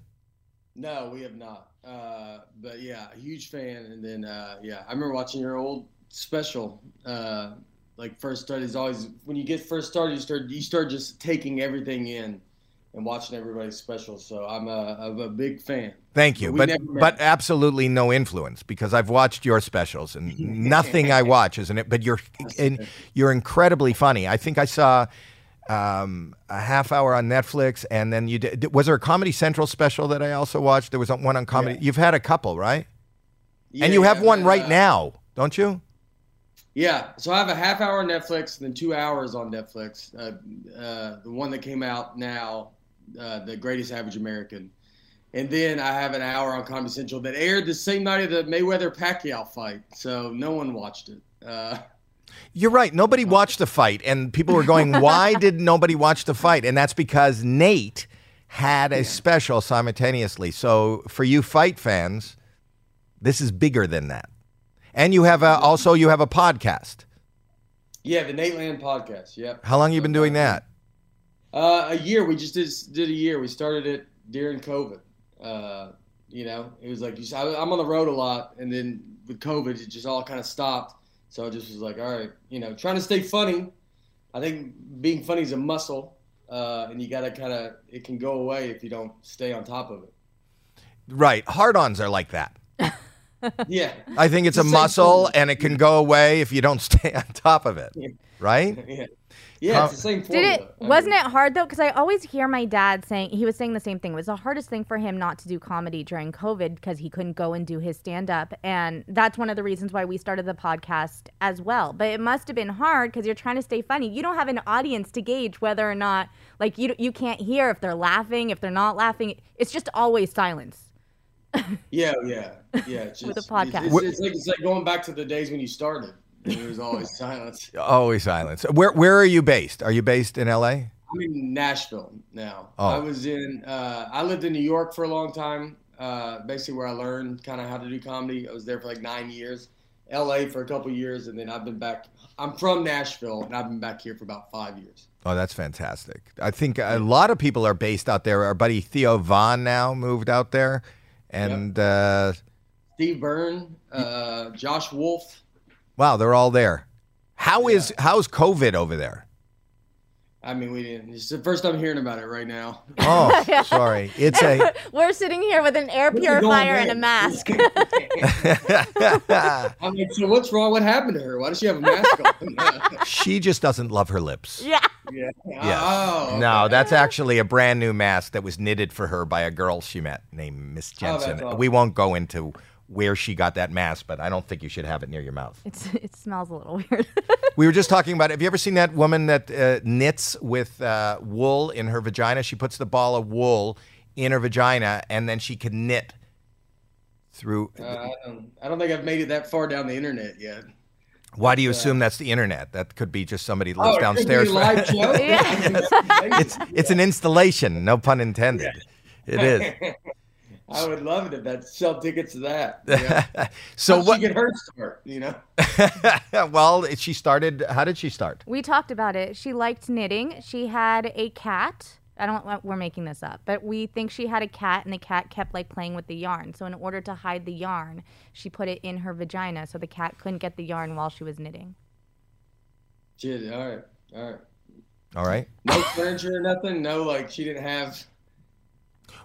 No, we have not. Uh, but yeah, a huge fan. And then uh, yeah, I remember watching your old special. Uh, like first started is always when you get first started, you start you start just taking everything in and watching everybody's special. So I'm a I'm a big fan. Thank you, We but but absolutely no influence because I've watched your specials and nothing I watch isn't it. But you're and you're incredibly funny. I think I saw um, a half hour on Netflix, and then you did. Was there a Comedy Central special that I also watched? There was one on comedy. Yeah. You've had a couple, right? Yeah, and you have yeah, one right uh, now, don't you? Yeah, so I have a half hour on Netflix then two hours on Netflix. Uh, uh, the one that came out now, uh, The Greatest Average American. And then I have an hour on Comedy Central that aired the same night of the Mayweather Pacquiao fight. So no one watched it. Uh, You're right. Nobody watched the fight, and people were going, "Why did nobody watch the fight?" And that's because Nate had a special simultaneously. So for you fight fans, this is bigger than that. And you have a, also you have a podcast. Yeah, the Nateland podcast. Yep. How long you been doing that? Uh, a year. We just did did a year. We started it during COVID. Uh, you know, it was like you I- I'm on the road a lot, and then with COVID, it just all kind of stopped. So I just was like, all right, you know, trying to stay funny. I think being funny is a muscle, uh, and you got to kind of it can go away if you don't stay on top of it. Right. Hard-ons are like that. Yeah, I think it's a It's the same muscle, thing. and it can go away if you don't stay on top of it. Right? yeah, yeah. It's the same Did it? Wasn't it hard though? Because I always hear my dad saying he was saying the same thing. It was the hardest thing for him not to do comedy during COVID because he couldn't go and do his stand up, and that's one of the reasons why we started the podcast as well. But it must have been hard because you're trying to stay funny. You don't have an audience to gauge whether or not like you you can't hear if they're laughing, if they're not laughing. It's just always silence. Yeah, yeah, yeah. It's With a podcast. It's, it's, it's like it's like going back to the days when you started. and There was always silence. Always silence. Where Where are you based? Are you based in L.A.? I'm in Nashville now. Oh. I was in. Uh, I lived in New York for a long time. Uh, basically, where I learned kind of how to do comedy. I was there for like nine years. L.A. for a couple years, and then I've been back. I'm from Nashville, and I've been back here for about five years. Oh, that's fantastic. I think a lot of people are based out there. Our buddy Theo Von now moved out there, and uh, Steve Byrne, uh, Josh Wolf. wow, they're all there. How is how's COVID over there? I mean, we didn't. It's the first time hearing about it right now. Oh, sorry. It's a We're sitting here with an air Where's it going purifier and a mask. I'm like, so what's wrong? What happened to her? Why does she have a mask on? she just doesn't love her lips. yeah. yeah. Yes. Oh, okay. No, that's actually a brand new mask that was knitted for her by a girl she met named Miss Oh, Jensen. awesome. We won't go into where she got that mask, but I don't think you should have it near your mouth. It's it smells a little weird. We were just talking about. Have you ever seen that woman that uh, knits with uh, wool in her vagina? She puts the ball of wool in her vagina, and then she can knit through. Uh, I, don't, I don't think I've made it that far down the internet yet. Why do you assume that's the internet? That could be just somebody who Oh, lives it downstairs. a live show. it's it's an installation. No pun intended. It is. I would love it if that sell tickets to that. Yeah. so How'd what? She get her start, you know. well, she started. How did she start? We talked about it. She liked knitting. She had a cat. I don't. Uh, we're making this up, but we think she had a cat, and the cat kept like playing with the yarn. So in order to hide the yarn, she put it in her vagina, so the cat couldn't get the yarn while she was knitting. Shit. All right. All right. All right. No furniture or nothing. No, like she didn't have.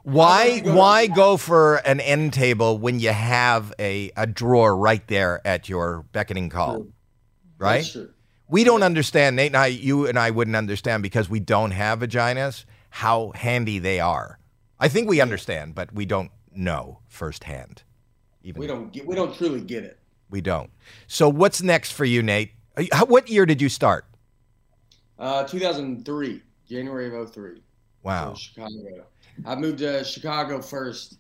Why go why go for an end table when you have a, a drawer right there at your beckoning call? Right? We don't understand, Nate and I, you and I wouldn't understand because we don't have vaginas, how handy they are. I think we understand, but we don't know firsthand. Even We don't get. We don't truly get it. we don't. So what's next for you, Nate? How- What year did you start? Uh, 2003, January of 03. Wow. Chicago. I moved to Chicago first.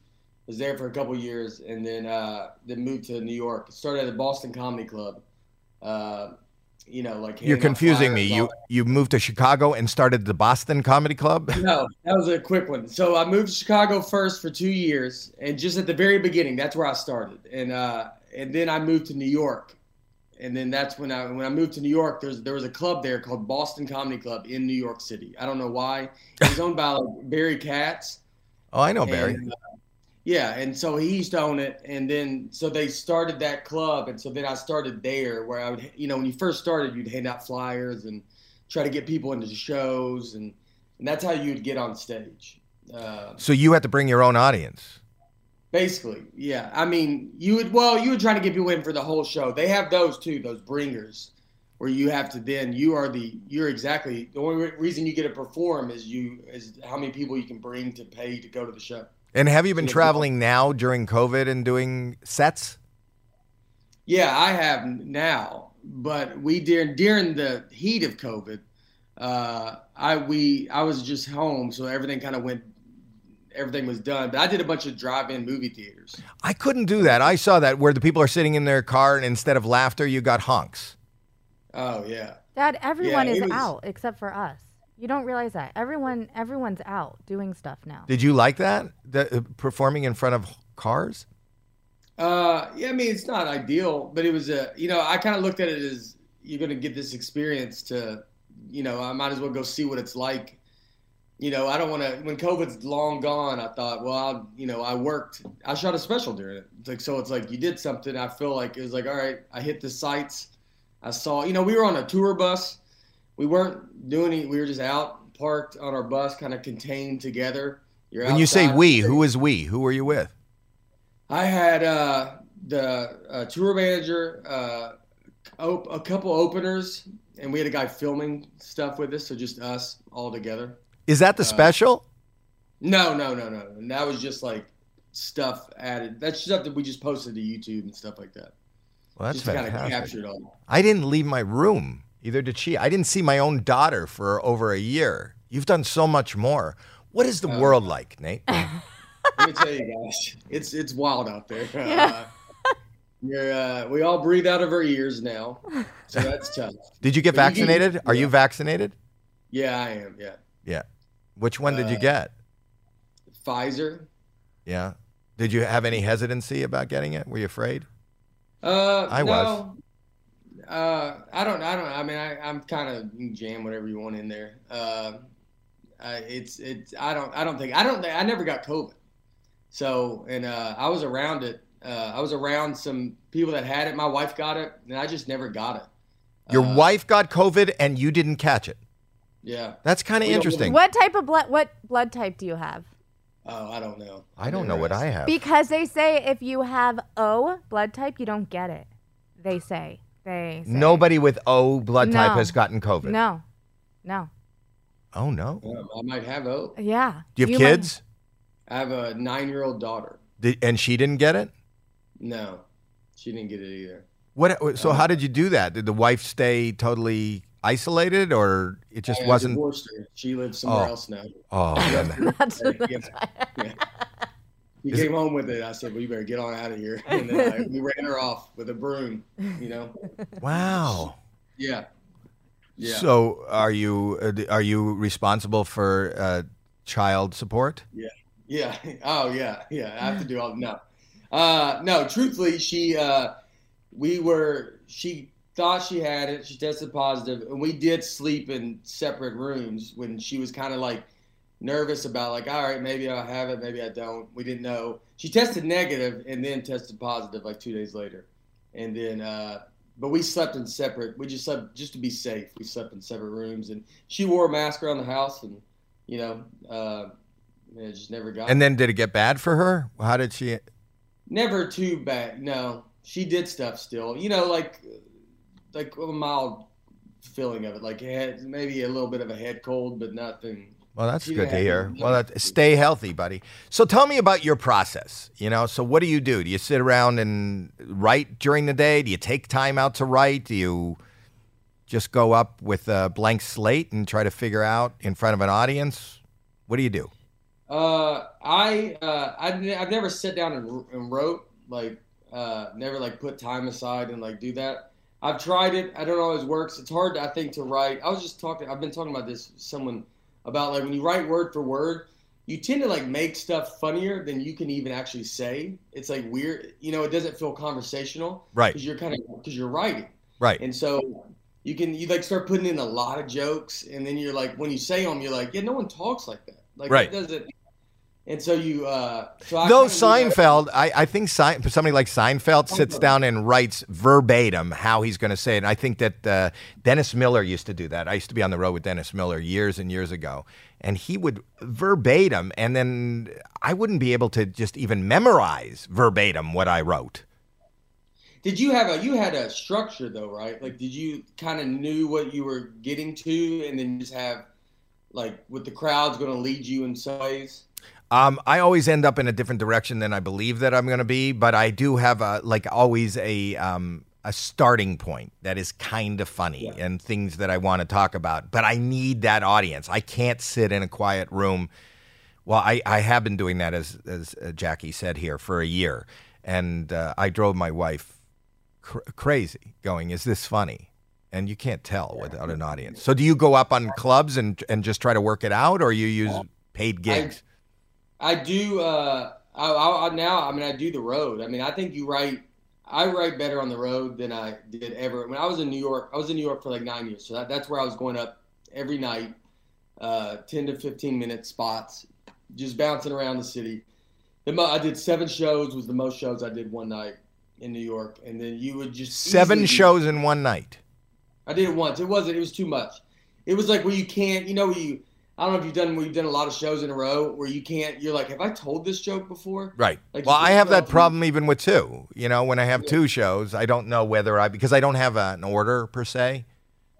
Was there for a couple years, and then uh, then moved to New York. Started at the Boston Comedy Club. Uh, you know, like You're confusing me. You you moved to Chicago and started the Boston Comedy Club? No, that was a quick one. So I moved to Chicago first for two years, and just at the very beginning, that's where I started. And uh, and then I moved to New York, and then that's when I when I moved to New York. There's there was a club there called Boston Comedy Club in New York City. I don't know why. It was owned by like, Barry Katz. Oh, I know Barry. And, uh, yeah, and so he used to own it, and then so they started that club, and so then I started there, where I would, you know, when you first started, you'd hand out flyers and try to get people into the shows, and and that's how you'd get on stage. Uh, So you had to bring your own audience. Basically, yeah. I mean, you would well, you would try to get people in for the whole show. They have those too, those bringers, where you have to then you are the you're exactly the only reason you get to perform is you is how many people you can bring to pay to go to the show. And have you been traveling now during COVID and doing sets? Yeah, I have now, but we during during the heat of COVID, uh, I we I was just home, so everything kind of went, everything was done. But I did a bunch of drive-in movie theaters. I couldn't do that. I saw that where the people are sitting in their car and instead of laughter, you got honks. Oh yeah. Dad, everyone is was- out except for us. You don't realize that. Everyone everyone's out doing stuff now. Did you like that? The, uh, performing in front of cars? Uh, yeah, I mean, it's not ideal, but it was a, you know, I kind of looked at it as you're going to get this experience to, you know, I might as well go see what it's like. You know, I don't want to, when COVID's long gone, I thought, well, I'll, you know, I worked, I shot a special during it. It's like, so it's like you did something. I feel like it was like, all right, I hit the sites. I saw, you know, we were on a tour bus. We weren't doing any, we were just out parked on our bus, kind of contained together. You're When you say we, who is we? Who were you with? I had uh, the uh, tour manager, uh, op- a couple openers, and we had a guy filming stuff with us, so just us all together. Is that the special? No, no, no, no. And that was just like stuff added. That's stuff that we just posted to YouTube and stuff like that. Well, that's just to kind of fantastic. capture it all. I didn't leave my room. Either did she. I didn't see my own daughter for over a year. You've done so much more. What is the Oh. world like, Nate? Let me tell you guys, it's it's wild out there. Uh, you're, uh, we all breathe out of our ears now, so that's tough. Did you get But you get- vaccinated? Are you vaccinated? Yeah, I am. Yeah, Yeah. Which one did you Uh, get? Pfizer. Yeah. Did you have any hesitancy about getting it? Were you afraid? Uh, I no. was. Uh, I don't. I don't. I mean, I, I'm kind of jam whatever you want in there. Uh, uh, it's it's. I don't. I don't think. I don't. think- I never got COVID. So and uh, I was around it. Uh, I was around some people that had it. My wife got it, and I just never got it. Your Uh, wife got COVID and you didn't catch it. Yeah. That's kind of interesting. What type of blood what blood type do you have? Oh, I don't know. I don't know what I have. Because they say if you have O blood type, you don't get it. They say. They say. Nobody with O blood type has gotten COVID. No. No. Oh no. Um, I might have O. Yeah. Do you have might- kids? I have a nine-year-old daughter. Did, and she didn't get it. No, she didn't get it either. What? So how did you do that? Did the wife stay totally isolated, or it just I wasn't? divorced her. She lives somewhere Oh. else now. Oh, man. That's Yeah. Yeah. He Is it- came home with it. I said, "Well, you better get on out of here." And then I, we ran her off with a broom. You know? wow. Yeah. Yeah. So are you uh, are you responsible for uh, child support? Yeah. Yeah. Oh yeah. Yeah. I have to do all. No. Uh, no. Truthfully, she. Uh, we were. She thought she had it. She tested positive, and we did sleep in separate rooms when she was kind of like nervous about like, all right, maybe I have it, maybe I don't. We didn't know. She tested negative and then tested positive like two days later, and then. Uh, but we slept in separate. We just slept just to be safe. We slept in separate rooms, and she wore a mask around the house, and you know, uh, it just never got. And then did it get bad for her? How did she? Never too bad. No, she did stuff still. You know, like like a mild feeling of it, like head, maybe a little bit of a head cold, but nothing. Well, that's good to had- hear. Well, that, stay healthy, buddy. So tell me about your process. You know, so what do you do? Do you sit around and write during the day? Do you take time out to write? Do you just go up with a blank slate and try to figure out in front of an audience? What do you do? Uh, I, uh, I, I've never sat down and, and wrote like uh, never like put time aside and like do that. I've tried it. I don't always works. It's hard, I think, to write. I was just talking. I've been talking about this with someone about like when you write word for word, you tend to like make stuff funnier than you can even actually say. It's like weird. You know, it doesn't feel conversational Right, because you're kind of because you're writing. right. And so you can you like start putting in a lot of jokes, and then you're like when you say them, you're like, yeah, no one talks like that. Like Right. it doesn't. And so you, uh, so I Though kinda do that. Seinfeld, I, I think Sein, somebody like Seinfeld sits down and writes verbatim how he's going to say it. And I think that uh, Dennis Miller used to do that. I used to be on the road with Dennis Miller years and years ago. And he would verbatim, and then I wouldn't be able to just even memorize verbatim what I wrote. Did you have a you had a structure though, right? Like, did you kind of knew what you were getting to, and then just have like what the crowd's going to lead you in some ways? Um, I always end up in a different direction than I believe that I'm going to be, but I do have a like always a um, a starting point that is kind of funny and things that I want to talk about. But I need that audience. I can't sit in a quiet room. Well, I, I have been doing that as as uh, Jackie said here for a year, and uh, I drove my wife cr- crazy, going, "Is this funny?" and you can't tell without an audience. So do you go up on clubs and and just try to work it out, or you use paid gigs? I do. Uh, I, I, I now. I mean, I do the road. I mean, I think you write. I write better on the road than I did ever. When I was in New York, I was in New York for like nine years. So that, that's where I was going up every night, uh, ten to fifteen minute spots, just bouncing around the city. The mo- I did seven shows. Was the most shows I did one night in New York, and then you would just Seven shows in one night. I did it once. It wasn't. It was too much. It was like where you can't. You know, where you. I don't know if you've done. Where you've done a lot of shows in a row where you can't. You're like, have I told this joke before? Right. Like, well, I have that yourself. problem even with two. You know, when I have two shows, I don't know whether I because I don't have an order per se.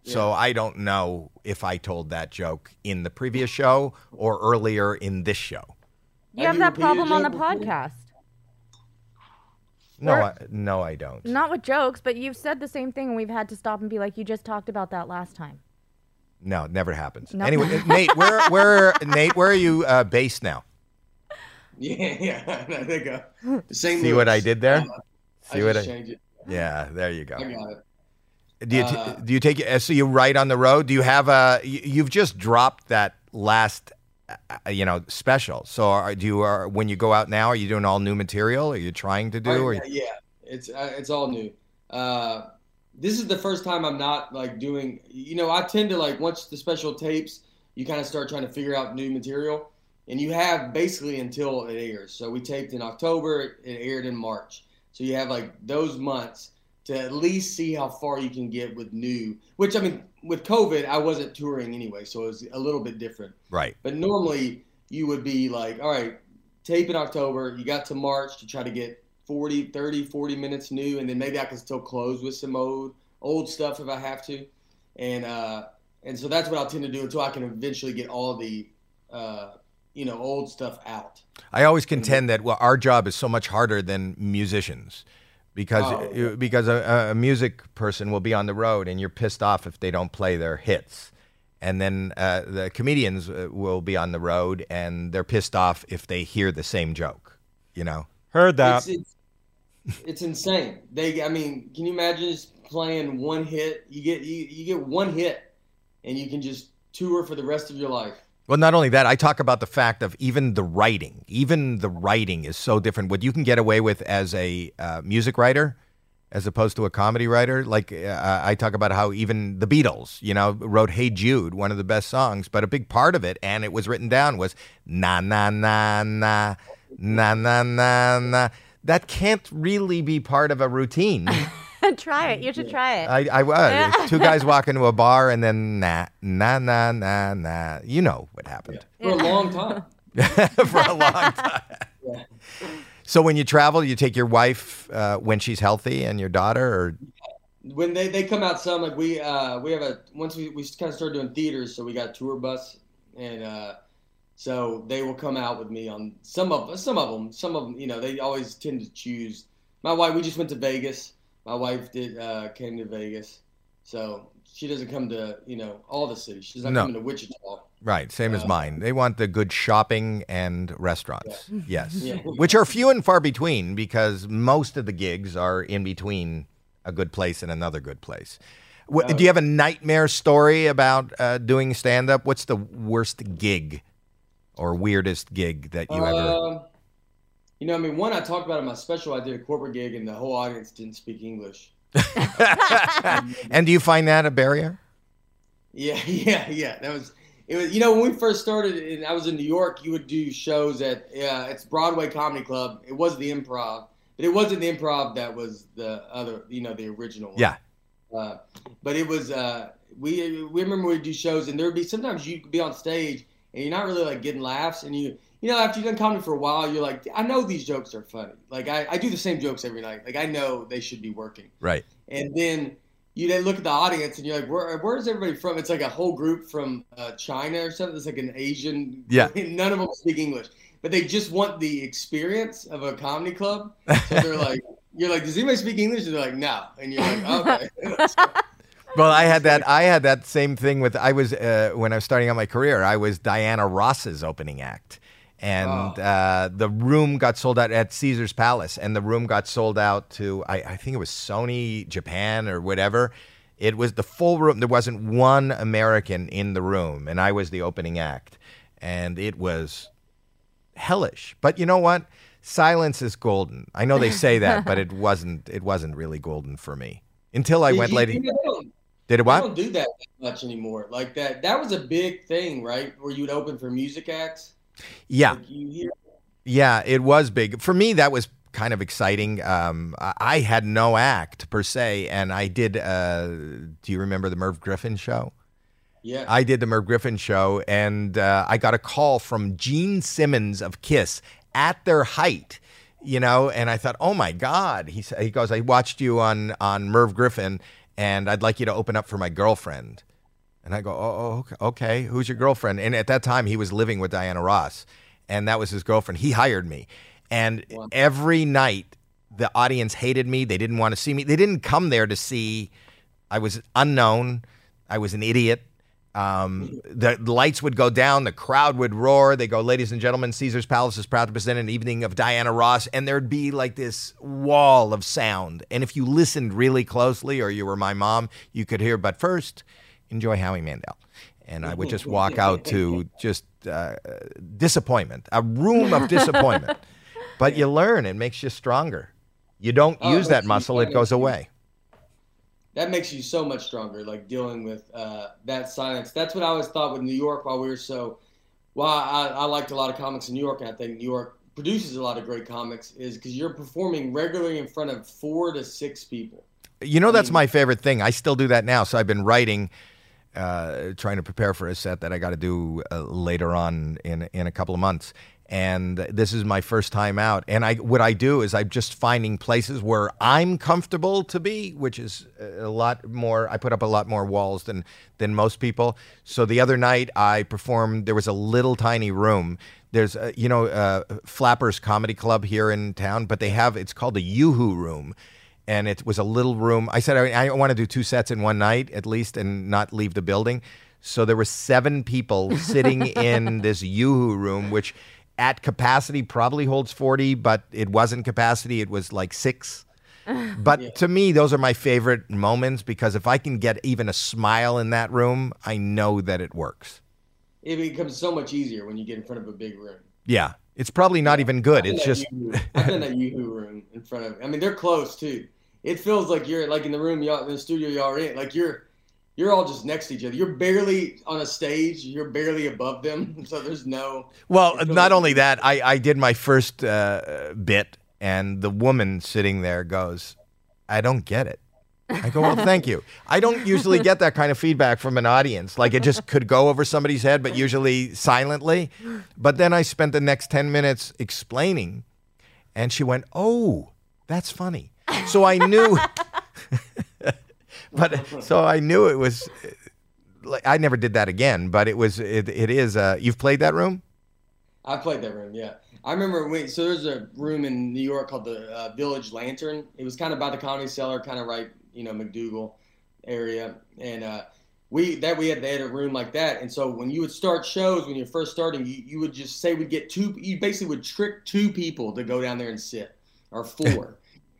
So Yeah. I don't know if I told that joke in the previous show or earlier in this show. You Have have you that problem on the before? podcast. No, I, no, I don't. Not with jokes, but you've said the same thing, and we've had to stop and be like, "You just talked about that last time." No, it never happens. No. Anyway, Nate, where where Nate, where are you uh, based now? Yeah, yeah. There you go. St. See what I did there? I See what just I? changed it. Yeah, there you go. I got it. Do you t- Uh, do you take it? So you write on the road? Do you have a? you- You've just dropped that last, uh, you know, special. So are, do you are when you go out now? Are you doing all new material? Are you trying to do? Oh, Or, yeah, yeah, it's uh, it's all new. Uh, this is the first time I'm not like doing. You know, I tend to like once the special tapes, you kind of start trying to figure out new material, and you have basically until it airs. So we taped in October, it aired in March. So you have like those months to at least see how far you can get with new. Which I mean, with COVID, I wasn't touring anyway, so it was a little bit different. right. But normally you would be like, all right, tape in October. You got to March to try to get 40, 30, 40 minutes new. And then maybe I can still close with some old, old stuff if I have to. And, uh, and so that's what I'll tend to do until I can eventually get all the, uh, you know, old stuff out. I always contend that well, our job is so much harder than musicians. Because Oh. because a, a music person will be on the road and you're pissed off if they don't play their hits, and then uh, the comedians uh, will be on the road and they're pissed off if they hear the same joke. You know, heard It's, it's, it's insane. They, I mean, can you imagine just playing one hit? You get, you, you get one hit and you can just tour for the rest of your life. Well, not only that, I talk about the fact of even the writing. Even the writing is so different. What you can get away with as a uh, music writer, as opposed to a comedy writer. Like uh, I talk about how even the Beatles, you know, wrote "Hey Jude," one of the best songs, but a big part of it, and it was written down, was na na na na na na na na. That can't really be part of a routine. try it. You should try it. I, I was two guys walk into a bar and then na na na na na. You know what happened For a long time. for a long time. Yeah. So when you travel, you take your wife uh, when she's healthy and your daughter, or when they, they come out some like we uh we have a once we, we kind of started doing theaters so we got a tour bus and uh so they will come out with me on some of some of them some of them you know they always tend to choose my wife we just went to vegas my wife did uh came to vegas so she doesn't come to you know all the cities she's not No. coming to wichita right, same as mine. They want the good shopping and restaurants. Yes, Yeah. which are few and far between because most of the gigs are in between a good place and another good place. What, do you have a nightmare story about uh, doing stand up? What's the worst gig or weirdest gig that you ever? um, you know i mean one i talked about in my special i did a corporate gig and the whole audience didn't speak english and do you find that a barrier? Yeah, yeah, yeah. That was it. Was you know when we first started and I was in New York, you would do shows at yeah, it's Broadway Comedy Club. It was the Improv, but it wasn't the Improv that was the other, you know, the original. one. Yeah. Uh, but it was uh, we we remember we'd do shows and there would be sometimes you could be on stage and you're not really like getting laughs and you you know after you've done comedy for a while you're like I know these jokes are funny like I, I do the same jokes every night like I know they should be working Right. and then you then look at the audience and you're like, Where, where's everybody from? It's like a whole group from uh, China or something. It's like an Asian. Yeah. None of them speak English, but they just want the experience of a comedy club. So they're like, you're like, does anybody speak English? And they're like, no. And you're like, okay. Well, I had that. I had that same thing with. I was uh, when I was starting out my career. I was Diana Ross's opening act, and Oh. uh, the room got sold out at Caesar's Palace, and the room got sold out to I, I think it was Sony Japan or whatever, It was the full room. There wasn't one American in the room, and I was the opening act, and it was hellish. But you know what? Silence is golden. I know they say that, but it wasn't. It wasn't really golden for me until I went you- lady. you Did it I don't do that much anymore. Like that. That was a big thing, right? Where you would open for music acts. Yeah, Like yeah, it was big for me. That was kind of exciting. Um, I, had no act per se, and I did. Uh, do you remember the Merv Griffin show? Yeah. I did the Merv Griffin show, and uh, I got a call from Gene Simmons of Kiss at their height, you know, and I thought, oh my God. He, he goes, I watched you on, on Merv Griffin, and I'd like you to open up for my girlfriend. And I go, oh, oh, okay, okay. Who's your girlfriend? And at that time, he was living with Diana Ross, and that was his girlfriend. He hired me. And every night, the audience hated me. They didn't want to see me. They didn't come there to see I was unknown. I was an idiot. Um, the, the lights would go down, the crowd would roar. They go, ladies and gentlemen, Caesar's Palace is proud to present an evening of Diana Ross, and there'd be like this wall of sound. And if you listened really closely, or you were my mom, you could hear. But first, enjoy Howie Mandel, and I would just walk out to just uh, disappointment, a room of disappointment. but you learn; it makes you stronger. You don't Oh, use that muscle; it goes away. That makes you so much stronger like dealing with uh, that silence that's what i always thought with new york while we were so well I, I liked a lot of comics in new york and i think new york produces a lot of great comics is because you're performing regularly in front of four to six people You know, that's mean- my favorite thing. I still do that now. So I've been writing, uh, trying to prepare for a set that I got to do uh, later on in in a couple of months. And this is my first time out. And I what I do is I'm just finding places where I'm comfortable to be, which is a lot more. I put up a lot more walls than than most people. So the other night I performed. There was a little tiny room. There's uh, you know uh, Flappers Comedy Club here in town, but they have it's called the Yoo-Hoo Room and it was a little room. I said I, I want to do two sets in one night at least and not leave the building. So there were seven people sitting in this Yoo-Hoo room, which at capacity probably holds 40, but it wasn't capacity. It was like six. But to me, those are my favorite moments because if I can get even a smile in that room, I know that it works. it becomes so much easier when you get in front of a big room Yeah. It's probably not even good. It's just Yoo-Hoo- I've been at Yoo-Hoo room in front of. I mean, they're close too. It feels like you're like in the room, y'all in the studio y'all are in. Like you're, you're all just next to each other. You're barely on a stage. You're barely above them. So there's no. Well, it not only that, I, I did my first uh, bit, and the woman sitting there goes, I don't get it. I go, well, thank you. I don't usually get that kind of feedback from an audience. Like it just could go over somebody's head, but usually silently. But then I spent the next 10 minutes explaining, and she went, Oh, that's funny. So I knew, but so I knew it was like, I never did that again, but it was, it, it is, uh, you've played that room? I played that room. Yeah, I remember when. So there's a room in New York called the uh, Village Lantern. It was kind of by the Comedy Cellar, kind of right, you know, MacDougal area, and uh, we that we had they had a room like that. And so when you would start shows, when you're first starting, you, you would just say we'd get two. You basically would trick two people to go down there and sit, or four.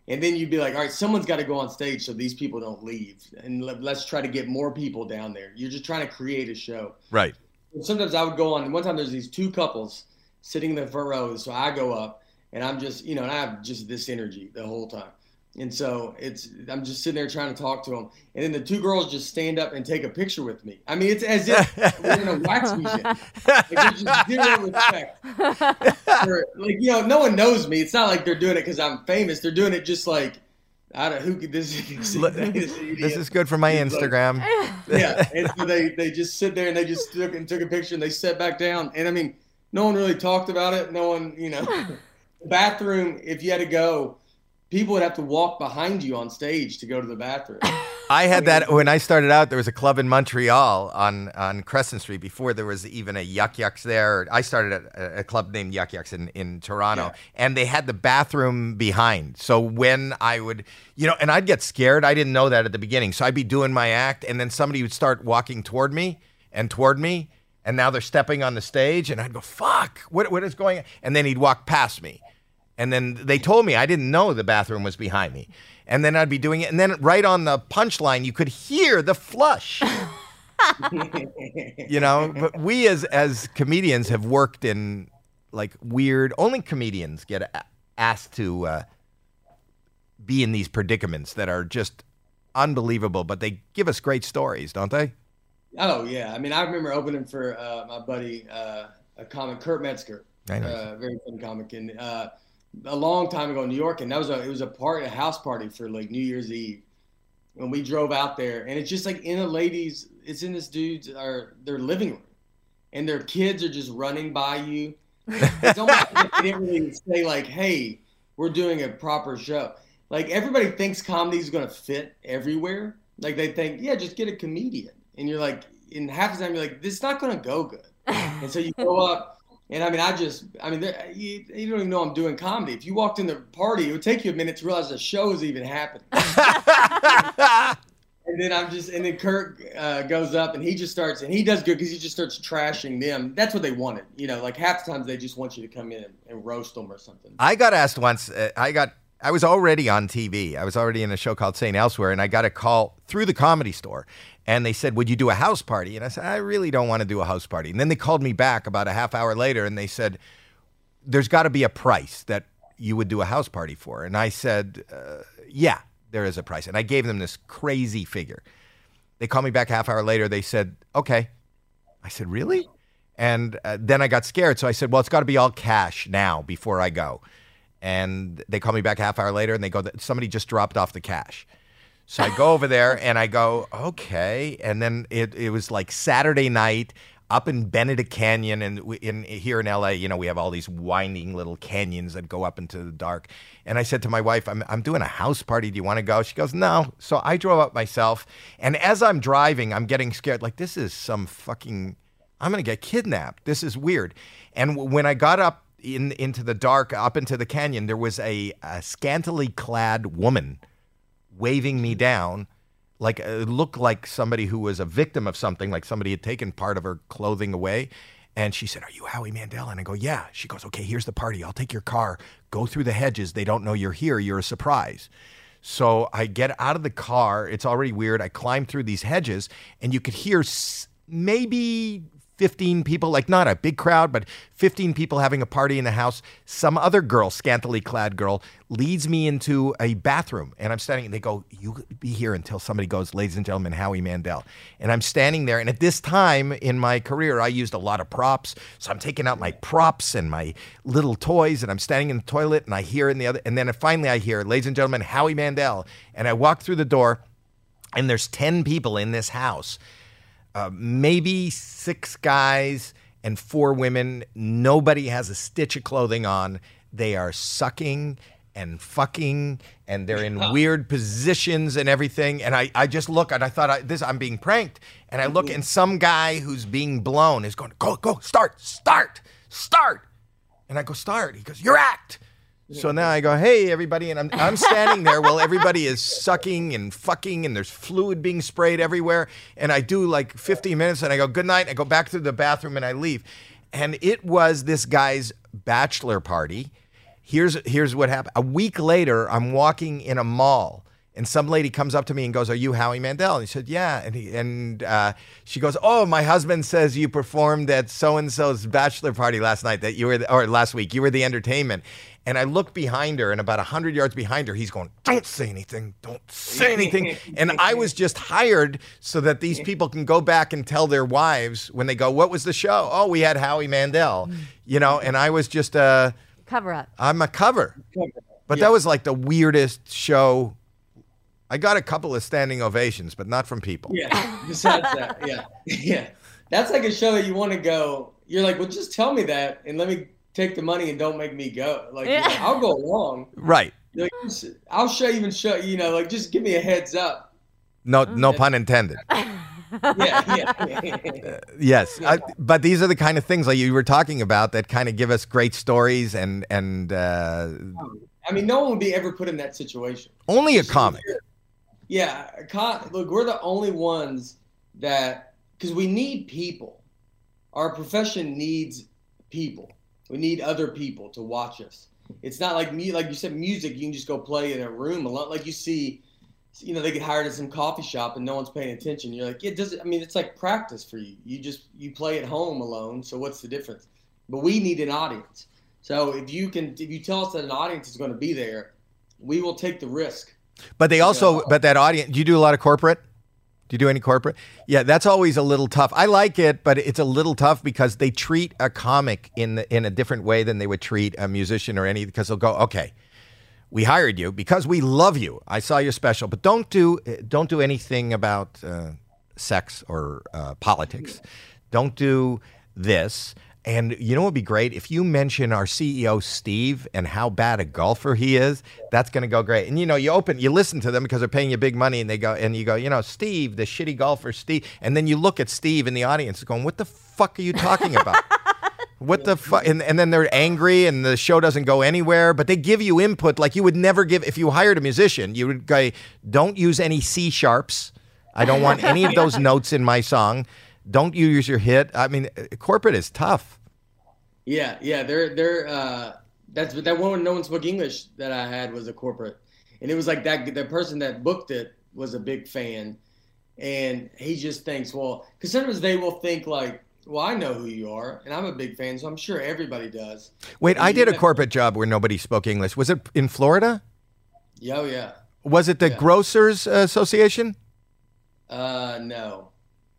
And then you'd be like, all right, someone's got to go on stage so these people don't leave. And let, let's try to get more people down there. You're just trying to create a show Right. sometimes I would go on. One time there's these two couples sitting in the front row, so I go up and I'm just, you know, and I have just this energy the whole time. And so it's, I'm just sitting there trying to talk to them, and then the two girls just stand up and take a picture with me. I mean, it's as if we're in a wax museum. Like, there's just zero respect. For, like, you know, no one knows me. It's not like they're doing it because I'm famous. They're doing it just like, I don't who could this. this This is good for my It's like- Instagram. yeah, and so they they just sit there and they just took and took a picture and they sat back down. And I mean, no one really talked about it. No one, you know, the bathroom. If you had to go, people would have to walk behind you on stage to go to the bathroom. I had that when I started out. There was a club in Montreal on on Crescent Street before there was even a Yuk Yuk's there. I started at a, a club named Yuk Yuk's in, in Toronto, Yeah. and they had the bathroom behind. So when I would, you know, and I'd get scared. I didn't know that at the beginning. So I'd be doing my act, and then somebody would start walking toward me and toward me, and now they're stepping on the stage, and I'd go, "Fuck! What what is going?" on? And then he'd walk past me. And then they told me I didn't know the bathroom was behind me. And then I'd be doing it, and then right on the punchline, you could hear the flush. you know, but we as as comedians have worked in like weird. Only comedians get a- asked to uh, be in these predicaments that are just unbelievable, but they give us great stories, don't they? Oh yeah, I mean, I remember opening for uh, my buddy, uh, a comic, Kurt Metzger, I know. uh, very fun comic, and uh, a long time ago in New York, and that was a it was a part a house party for like New Year's Eve, when we drove out there, and it's just like in a ladies, it's in this dude's or their living room, and their kids are just running by you. It's almost like they didn't really say like, "Hey, we're doing a proper show." Like everybody thinks comedy is going to fit everywhere. Like they think, yeah, just get a comedian, and you're like, in half the time you're like, this is not going to go good. and so you go up, and I mean, I just, I mean, there, you, you don't even know I'm doing comedy. If you walked in the party, it would take you a minute to realize the show is even happening. And then I'm just, and then Kurt uh, goes up and he just starts, and he does good because he just starts trashing them. That's what they wanted, you know. Like half the times they just want you to come in and, and roast them or something. I got asked once. Uh, I got. I was already on TV. I was already in a show called St. Elsewhere, and I got a call through the comedy store, and they said, "Would you do a house party?" And I said, "I really don't want to do a house party." And then they called me back about a half hour later, and they said, "There's got to be a price that you would do a house party for." And I said, uh, "Yeah, there is a price." And I gave them this crazy figure. They called me back a half hour later. They said, "Okay." I said, "Really?" And uh, then I got scared, so I said, "Well, it's got to be all cash now before I go." And they call me back a half hour later, and they go, "Somebody just dropped off the cash." So I go over there and I go, "Okay." And then it it was like Saturday night up in Benedict Canyon, and in here in LA, you know, we have all these winding little canyons that go up into the dark. And I said to my wife, "I'm I'm doing a house party. Do you want to go?" She goes, "No." So I drove up myself, and as I'm driving, I'm getting scared. Like this is some fucking I'm to get kidnapped. This is weird. And when I got up in into the dark, up into the canyon, there was a, a scantily clad woman waving me down. Like uh, it looked like somebody who was a victim of something, like somebody had taken part of her clothing away. And she said, Are you Howie Mandel? And I go, Yeah. She goes, Okay, here's the party. I'll take your car. Go through the hedges. They don't know you're here. You're a surprise. So I get out of the car. It's already weird. I climb through these hedges, and you could hear maybe 15 people, like not a big crowd, but 15 people having a party in the house. Some other girl, scantily clad girl, leads me into a bathroom. And I'm standing, and they go, You be here until somebody goes, Ladies and gentlemen, Howie Mandel. And I'm standing there. And at this time in my career, I used a lot of props. So I'm taking out my props and my little toys, and I'm standing in the toilet, and I hear in the other, and then finally I hear, Ladies and gentlemen, Howie Mandel. And I walk through the door, and there's 10 people in this house uh, maybe six guys and four women. Nobody has a stitch of clothing on. They are sucking and fucking, and they're in weird positions and everything. And I, I just look and I thought I, this I'm being pranked. And I look and some guy who's being blown is going, go, go, start, start, start. And I go, start. He goes, your act. So now I go, hey, everybody. And I'm, I'm standing there while everybody is sucking and fucking and there's fluid being sprayed everywhere. And I do like 15 minutes and I go, good night. I go back to the bathroom and I leave. And it was this guy's bachelor party. Here's, here's what happened. A week later, I'm walking in a mall. And some lady comes up to me and goes, "Are you Howie Mandel?" And he said, "Yeah." And he, and uh, she goes, "Oh, my husband says you performed at so and so's bachelor party last night. That you were, the, or last week, you were the entertainment." And I look behind her, and about hundred yards behind her, he's going, "Don't say anything. Don't say anything." and I was just hired so that these people can go back and tell their wives when they go, "What was the show?" "Oh, we had Howie Mandel," you know. And I was just a, Cover up. I'm a cover. But that was like the weirdest show. I got a couple of standing ovations, but not from people. Yeah. Besides that, yeah, yeah, that's like a show that you want to go. You're like, well, just tell me that, and let me take the money, and don't make me go. Like, you know, Yeah. I'll go along. Right. Like, I'll show you even show you know, like, just give me a heads up. No, no pun intended. Yeah, yeah, yeah. Yes, I, but these are the kind of things like you were talking about that kind of give us great stories and and uh, I mean, no one would be ever put in that situation. only a comic. Yeah, con- look, we're the only ones that because we need people. Our profession needs people. We need other people to watch us. It's not like me, like you said, music. You can just go play in a room alone. Like you see, you know, they get hired at some coffee shop and no one's paying attention. You're like, it doesn't. I mean, it's like practice for you. You just you play at home alone. So what's the difference? But we need an audience. So if you can, if you tell us that an audience is going to be there, we will take the risk. But they also, but that audience, do you do a lot of corporate? Do you do any corporate? Yeah, that's always a little tough. I like it, but it's a little tough because they treat a comic in the, in a different way than they would treat a musician or any. Because they'll go, okay, we hired you because we love you. I saw your special, but don't do don't do anything about uh, sex or uh, politics. Don't do this. And you know what would be great if you mention our CEO Steve and how bad a golfer he is. That's going to go great. And you know, you open, you listen to them because they're paying you big money, and they go, and you go, you know, Steve, the shitty golfer, Steve. And then you look at Steve in the audience, going, "What the fuck are you talking about?" What the fuck? And, and then they're angry, and the show doesn't go anywhere. But they give you input like you would never give if you hired a musician. You would go, "Don't use any C sharps. I don't want any of those notes in my song." Don't you use your hit? I mean, corporate is tough. Yeah, yeah, they're they're uh, that's that one when no one spoke English that I had was a corporate, and it was like that the person that booked it was a big fan, and he just thinks well because sometimes they will think like well I know who you are and I'm a big fan so I'm sure everybody does. Wait, And I did a corporate job where nobody spoke English. Was it in Florida? Yeah, oh, yeah. Was it the Yeah. Grocers Association? Uh, no,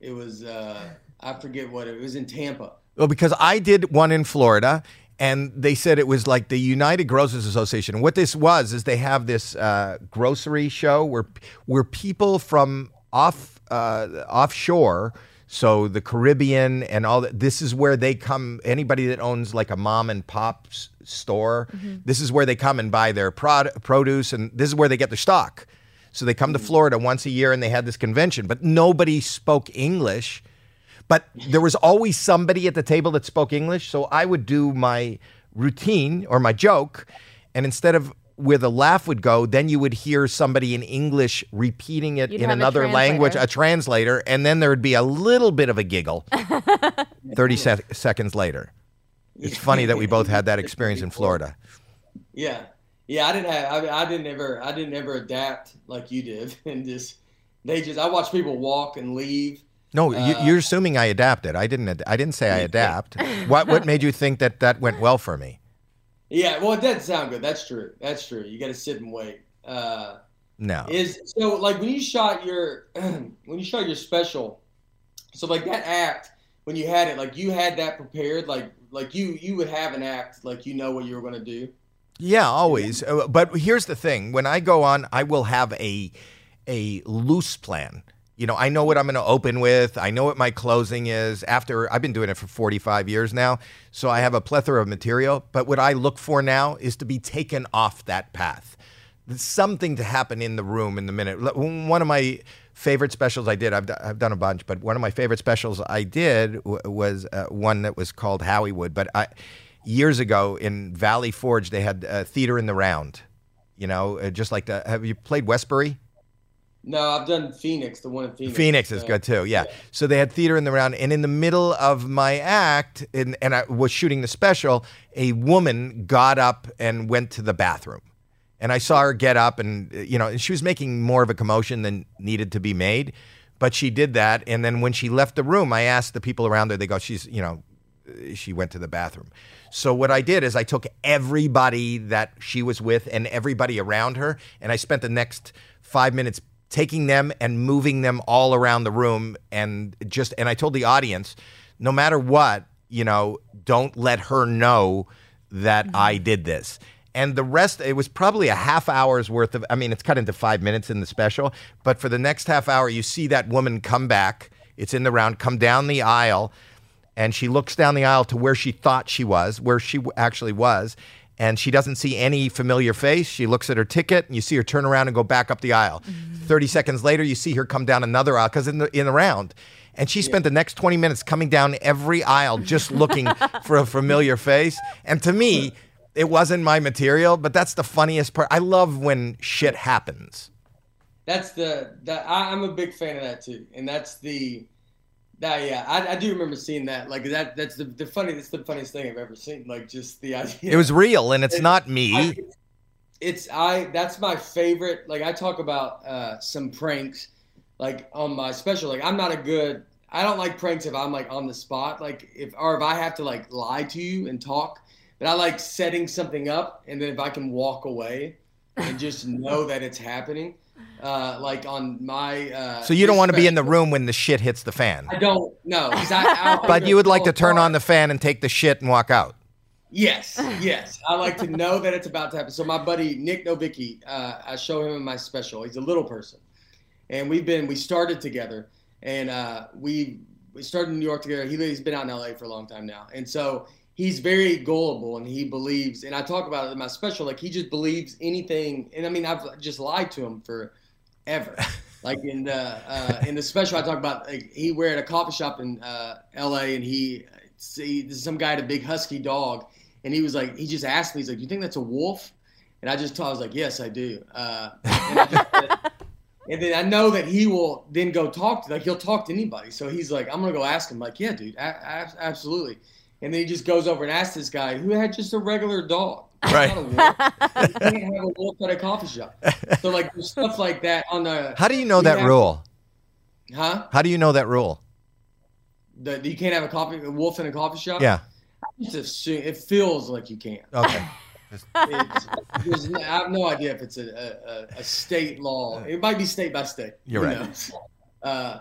it was uh, I forget what it, it was in Tampa. Well, because I did one in Florida, and they said it was like the United Grocers Association. What this was is they have this uh, grocery show where where people from off uh, offshore, so the Caribbean and all that. This is where they come. Anybody that owns like a mom and pop s- store, this is where they come and buy their prod- produce, and this is where they get their stock. So they come to mm. Florida once a year, and they had this convention, but nobody spoke English but there was always somebody at the table that spoke English. So I would do my routine or my joke, and instead of where the laugh would go, then you would hear somebody in English repeating it You'd in have a another language, a translator, and then there would be a little bit of a giggle 30 sec- seconds later. It's funny that we both had that experience in Florida. Yeah, yeah. I didn't have. I, I didn't ever. I didn't ever adapt like you did, and just they just. I watch people walk and leave. No, you, Uh, you're assuming I adapted. I didn't. ad- I didn't say I adapt. what What made you think that that went well for me? Yeah, well, it doesn't sound good. That's true. That's true. You got to sit and wait. Uh, No. is so like when you shot your when you shot your special. So like that act when you had it, like you had that prepared, like like you you would have an act, like you know what you were gonna do. Yeah, always. Uh, But here's the thing: when I go on, I will have a a loose plan. You know, I know what I'm going to open with. I know what my closing is. After I've been doing it for 45 years now, so I have a plethora of material. But what I look for now is to be taken off that path. Something to happen in the room in the minute. One of my favorite specials I did, I've, do- I've done a bunch, but one of my favorite specials I did w- was uh, one that was called Howiewood. But I, years ago in Valley Forge, they had uh, theater in the round. You know, uh, just like the. Have you played Westbury? No, I've done Phoenix, the one in Phoenix. Phoenix is Uh, good too. Yeah. So they had theater in the round, and in the middle of my act, and, and I was shooting the special, a woman got up and went to the bathroom, and I saw her get up, and uh, you know, and she was making more of a commotion than needed to be made, but she did that, and then when she left the room, I asked the people around her. They go, "She's, you know, she went to the bathroom." So what I did is I took everybody that she was with and everybody around her, and I spent the next five minutes taking them and moving them all around the room, and just and I told the audience, no matter what, you know, don't let her know that I mm-hmm. did this. And the rest, it was probably a half hour's worth of. I mean, it's cut into five minutes in the special, but for the next half hour, you see that woman come back. It's in the round, come down the aisle and she looks down the aisle to where she thought she was, where she w- actually was, and she doesn't see any familiar face. She looks at her ticket, and you see her turn around and go back up the aisle. Mm-hmm. Thirty seconds later, you see her come down another aisle because in the in the round. And she spent the next 20 minutes coming down every aisle just looking for a familiar face. And to me, it wasn't my material, but that's the funniest part. I love when shit happens. That's the that I, I'm a big fan of that too, and that's the That yeah, I, I do remember seeing that. Like that. That's the the funny. That's the funniest thing I've ever seen. Like just the idea. It was real, and it's It- not me. I- it's I. That's my favorite. Like I talk about uh, some pranks, like on my special. Like I'm not a good. I don't like pranks if I'm like on the spot. Like if or if I have to like lie to you and talk. But I like setting something up, and then if I can walk away and just know that it's happening. Uh, like on my. Uh, So you don't want to be in the room when the shit hits the fan. I don't know. 'cause I, I, But you would like to turn on the fan and take the shit and walk out. Yes, yes. I like to know that it's about to happen. So my buddy Nick Novicki, uh, I show him in my special. He's a little person, and we've been we started together, and uh, we we started in New York together. He, he's been out in LA for a long time now, and so he's very gullible, and he believes. And I talk about it in my special, like he just believes anything. And I mean, I've just lied to him for ever. Like in the uh, in the special, I talk about like he were at a coffee shop in uh, L.A. and he see some guy had a big husky dog, and he was like, he just asked me, he's like, "Do you think that's a wolf?" And I just told, I was like, "Yes, I do." Uh, and, I just and then I know that he will then go talk to like he'll talk to anybody. So he's like, "I'm gonna go ask him." Like, "Yeah, dude, absolutely." And then he just goes over and asks this guy who had just a regular dog. Right. not a wolf. You can't have a wolf at a coffee shop. So like there's stuff like that on the How do you know We that have- rule? huh? How do you know that rule? The, you can't have a coffee a wolf in a coffee shop. Yeah. Just assume it feels like you can. Okay. It's, I have no idea if it's a, a, a state law. It might be state by state. You're right. knows? Uh,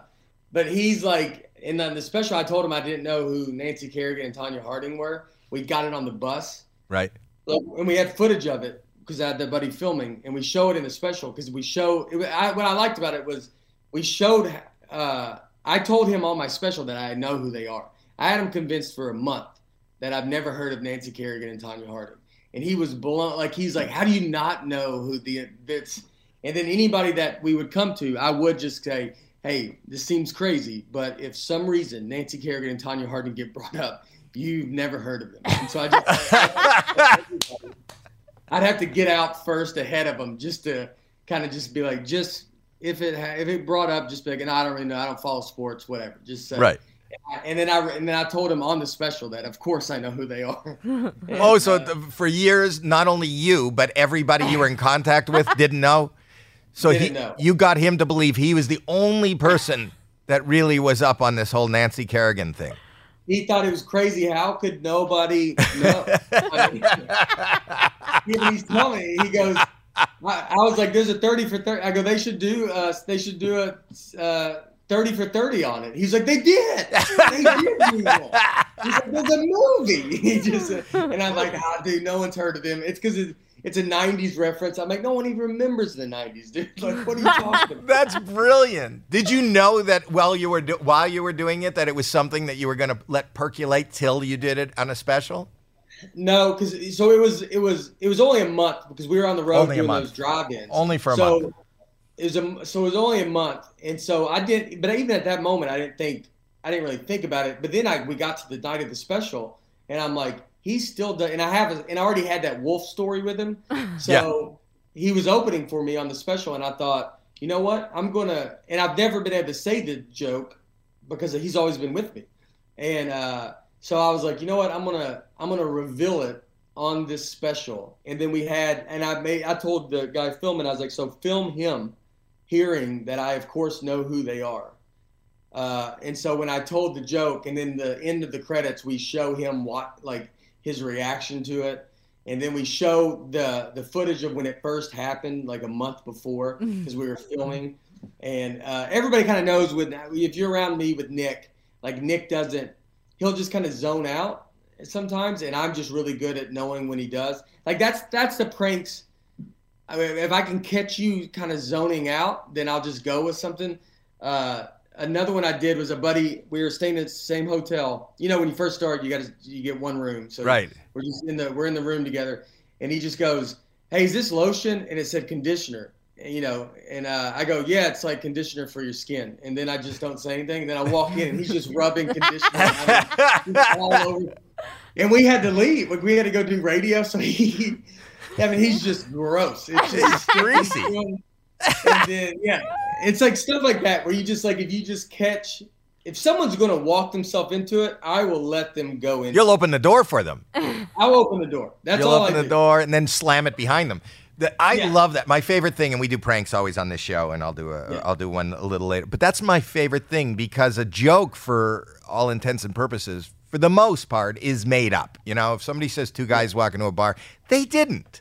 but he's like, in then the special, I told him I didn't know who Nancy Kerrigan and Tonya Harding were. We got it on the bus, Right. And we had footage of it because I had the buddy filming, and we show it in the special because we show. It, I, what I liked about it was we showed. Uh, I told him on my special that I know who they are. I had him convinced for a month that I've never heard of Nancy Kerrigan and Tonya Harding, and he was blown. Like he's like, "How do you not know who the that's?" And then anybody that we would come to, I would just say, "Hey, this seems crazy, but if some reason Nancy Kerrigan and Tonya Harding get brought up, you've never heard of them." And so I just. I'd have to get out first ahead of them just to kind of just be like, just if it ha- if it brought up, just be like, and I don't really know, I don't follow sports, whatever. Just say, Right. And then I and then I told him on the special that of course I know who they are. Oh, so uh, th- for years, not only you, but everybody you were in contact with didn't know. So he, Didn't know. you got him to believe he was the only person that really was up on this whole Nancy Kerrigan thing. He thought it was crazy. How could nobody know? I mean, he's telling me, he goes, I, I was like, there's a 30 for 30. I go, they should do, uh, they should do a uh, 30 for 30 on it. He's like, they did. They did do that. He's like, there's a movie. He just, and I'm like, ah, dude, no one's heard of him. It's because it, it's a 90s reference. I'm like, no one even remembers the 90s, dude. Like, what are you talking about? That's brilliant. Did you know that while you were do- while you were doing it that it was something that you were going to let percolate till you did it on a special? No, because so it was it was it was only a month because we were on the road Only doing those drive-ins. Only for a so month. It was a so it was only a month, and so I didn't. But even at that moment, I didn't think I didn't really think about it. But then I we got to the night of the special, and I'm like, he's still does. And I have and I already had that wolf story with him, so he was opening for me on the special, and I thought, you know what, I'm gonna. And I've never been able to say the joke because he's always been with me, and. uh so I was like, you know what? I'm gonna I'm gonna reveal it on this special. And then we had, and I made I told the guy filming, I was like, so film him hearing that I of course know who they are. Uh, and so when I told the joke, and then the end of the credits, we show him what like his reaction to it, and then we show the the footage of when it first happened, like a month before, because we were filming. And uh, everybody kind of knows when if you're around me with Nick, like Nick doesn't he'll just kind of zone out sometimes, and I'm just really good at knowing when he does. Like that's that's the pranks. I mean, if I can catch you kind of zoning out, then I'll just go with something. Uh, another one I did was a buddy. We were staying at the same hotel. You know, when you first start, you got to you get one room. So Right. we're just in the we're in the room together, and he just goes, "Hey, is this lotion?" And it said conditioner. And, you know, and uh, I go, "Yeah, it's like conditioner for your skin." And then I just don't say anything. And then I walk in, and he's just rubbing conditioner I mean, just all over. And we had to leave. Like we had to go do radio. So he, I mean, he's just gross. It's just greasy. And then yeah, it's like stuff like that where you just like if you just catch if someone's going to walk themselves into it, I will let them go in. You'll open the door for them. I'll open the door. That's You'll all open I the do. door and then slam it behind them. The, I Yeah. love that. My favorite thing, and we do pranks always on this show, and I'll do a Yeah. will do one a little later. But that's my favorite thing because a joke, for all intents and purposes, for the most part, is made up. You know, if somebody says two guys walk into a bar, they didn't.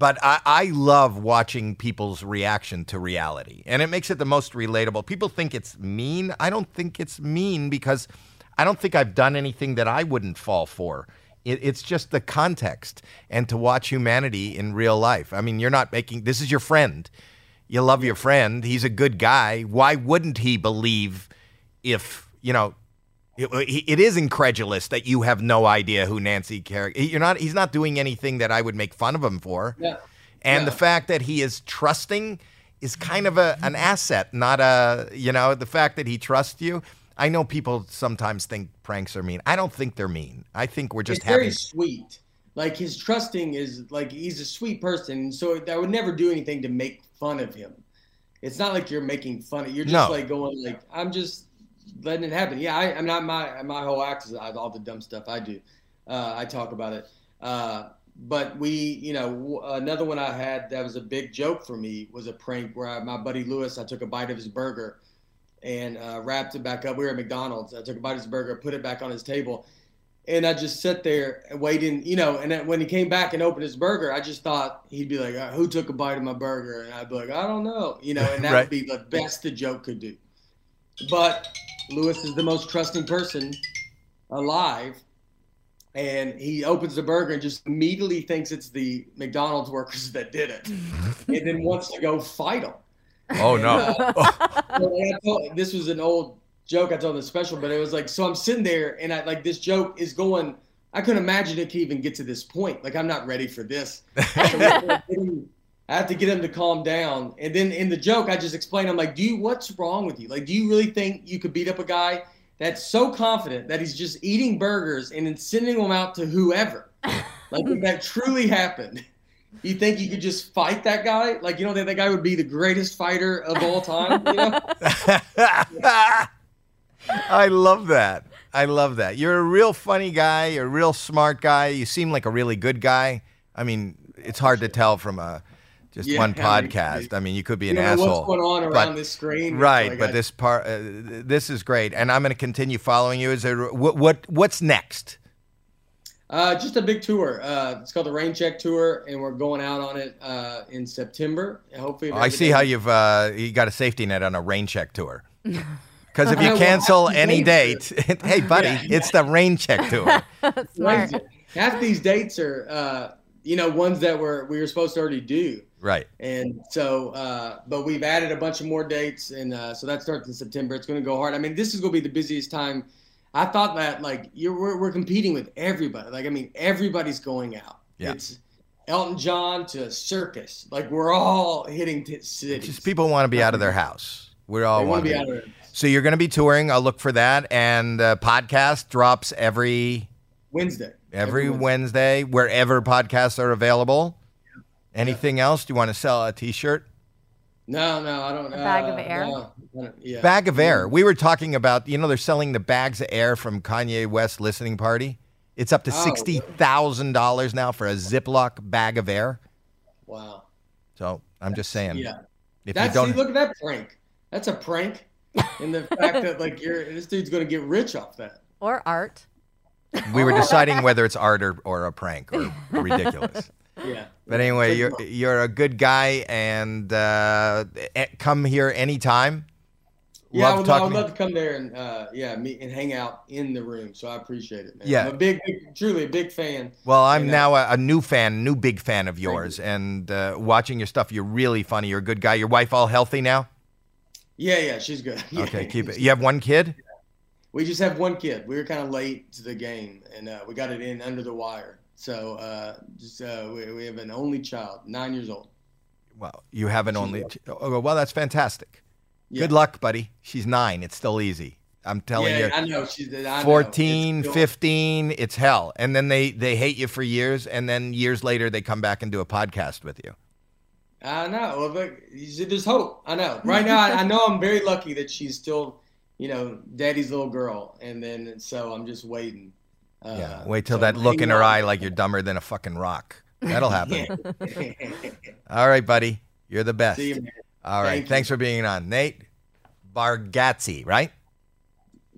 But I, I love watching people's reaction to reality, and it makes it the most relatable. People think it's mean. I don't think it's mean because I don't think I've done anything that I wouldn't fall for. It, it's just the context and to watch humanity in real life. I mean, you're not making this is your friend. You love your friend. He's a good guy. Why wouldn't he believe if, you know, it, it is incredulous that you have no idea who Nancy Kerrigan. You're not. He's not doing anything that I would make fun of him for. Yeah. And the fact that he is trusting is kind of a an asset, not a you know the fact that he trusts you. I know people sometimes think pranks are mean. I don't think they're mean. I think we're just it's very having. sweet. Like his trusting is like he's a sweet person, so I would never do anything to make fun of him. It's not like you're making fun of. You're just No. like going like I'm just letting it happen. Yeah, I, I'm not my my whole act is all the dumb stuff I do. Uh, I talk about it. Uh, but we, you know, w- another one I had that was a big joke for me was a prank where I, my buddy Lewis, I took a bite of his burger and uh, wrapped it back up. We were at McDonald's. I took a bite of his burger, put it back on his table, and I just sat there waiting, you know. And then when he came back and opened his burger, I just thought he'd be like, uh, "Who took a bite of my burger?" And I'd be like, "I don't know," you know. And that Right. would be the best the joke could do. But Lewis is the most trusting person alive. And he opens the burger and just immediately thinks it's the McDonald's workers that did it, and then wants to go fight them. Oh no! So I told- this was an old joke I told in the special, but it was like, so I'm sitting there and I like this joke is going. I couldn't imagine it could even get to this point. Like I'm not ready for this. So we have to get him- I have to get him to calm down. And then in the joke, I just explain. I'm like, do you? What's wrong with you? Like, do you really think you could beat up a guy that's so confident that he's just eating burgers and then sending them out to whoever? Like if that truly happened. You think you could just fight that guy? Like you don't think that guy would be the greatest fighter of all time? You know? I love that. I love that. You're a real funny guy. You're a real smart guy. You seem like a really good guy. I mean, it's hard to tell from a just Yeah, one I mean, podcast. I mean, you could be You an don't know asshole. what's going on but- around this screen? Right, like but I- this part, uh, this is great, and I'm going to continue following you. Is there what, what what's next? Uh, just a big tour. Uh, it's called the Rain Check Tour, and we're going out on it uh, in September. Hopefully, if I see everything- how you've uh, you got a safety net on a rain check tour. Because if you cancel have any date, hey buddy, Yeah. it's the rain check tour. Smart. half these dates are, uh, you know, ones that were we were supposed to already do. Right. And so, uh, but we've added a bunch of more dates, and uh, so that starts in September. It's going to go hard. I mean, this is going to be the busiest time. I thought that like you're we're, we're competing with everybody. Like I mean, everybody's going out. Yeah. It's Elton John to circus. Like we're all hitting t- cities. Just people want to be out of their house. We're all want to be be. out of there. So you're going to be touring. I'll look for that, and the podcast drops every Wednesday. every Wednesday wherever podcasts are available. Anything else? Do you want to sell a T-shirt? No, no, I don't. A bag of uh, air? no, I don't- yeah. Bag of air. We were talking about, you know, they're selling the bags of air from Kanye West listening party. It's up to Oh. sixty thousand dollars now for a Ziploc bag of air. Wow. So I'm just saying, Yeah. if That's you don't, see, look at that prank. That's a prank. And the fact that like you're this dude's gonna get rich off that. Or art. we were deciding whether it's art or, or a prank or ridiculous. Yeah. But anyway, you're you're a good guy, and uh, eh, come here anytime. Yeah, I Love would, I would to you. love to come there and uh, yeah, meet and hang out in the room. So I appreciate it, man. Yeah. I'm a big, big truly a big fan. Well, I'm And, uh, now a, a new fan, new big fan of yours, and uh, watching your stuff. You're really funny. You're a good guy. Your wife all healthy now? Yeah, yeah, she's good. Yeah, Okay, keep it. You have one kid? We just have one kid. We were kind of late to the game, and uh, we got it in under the wire. So uh, just uh, we, we have an only child, nine years old. Well, you have an She's only. right. Oh, well, that's fantastic. Yeah. Good luck, buddy. She's nine. It's still easy. I'm telling yeah, you. I know she's I know. 14, It's still- 15, it's hell. And then they, they hate you for years, and then years later, they come back and do a podcast with you. I know. Well, but you see, there's hope. I know. Right now, I, I know I'm very lucky that she's still you know, daddy's little girl, and then so I'm just waiting. Uh, yeah. Wait till so that look in her eye like you're dumber than a fucking rock. That'll happen. All right, buddy. You're the best. See you, man. All right. Thank you. Thanks for being on. Nate Bargatze, right?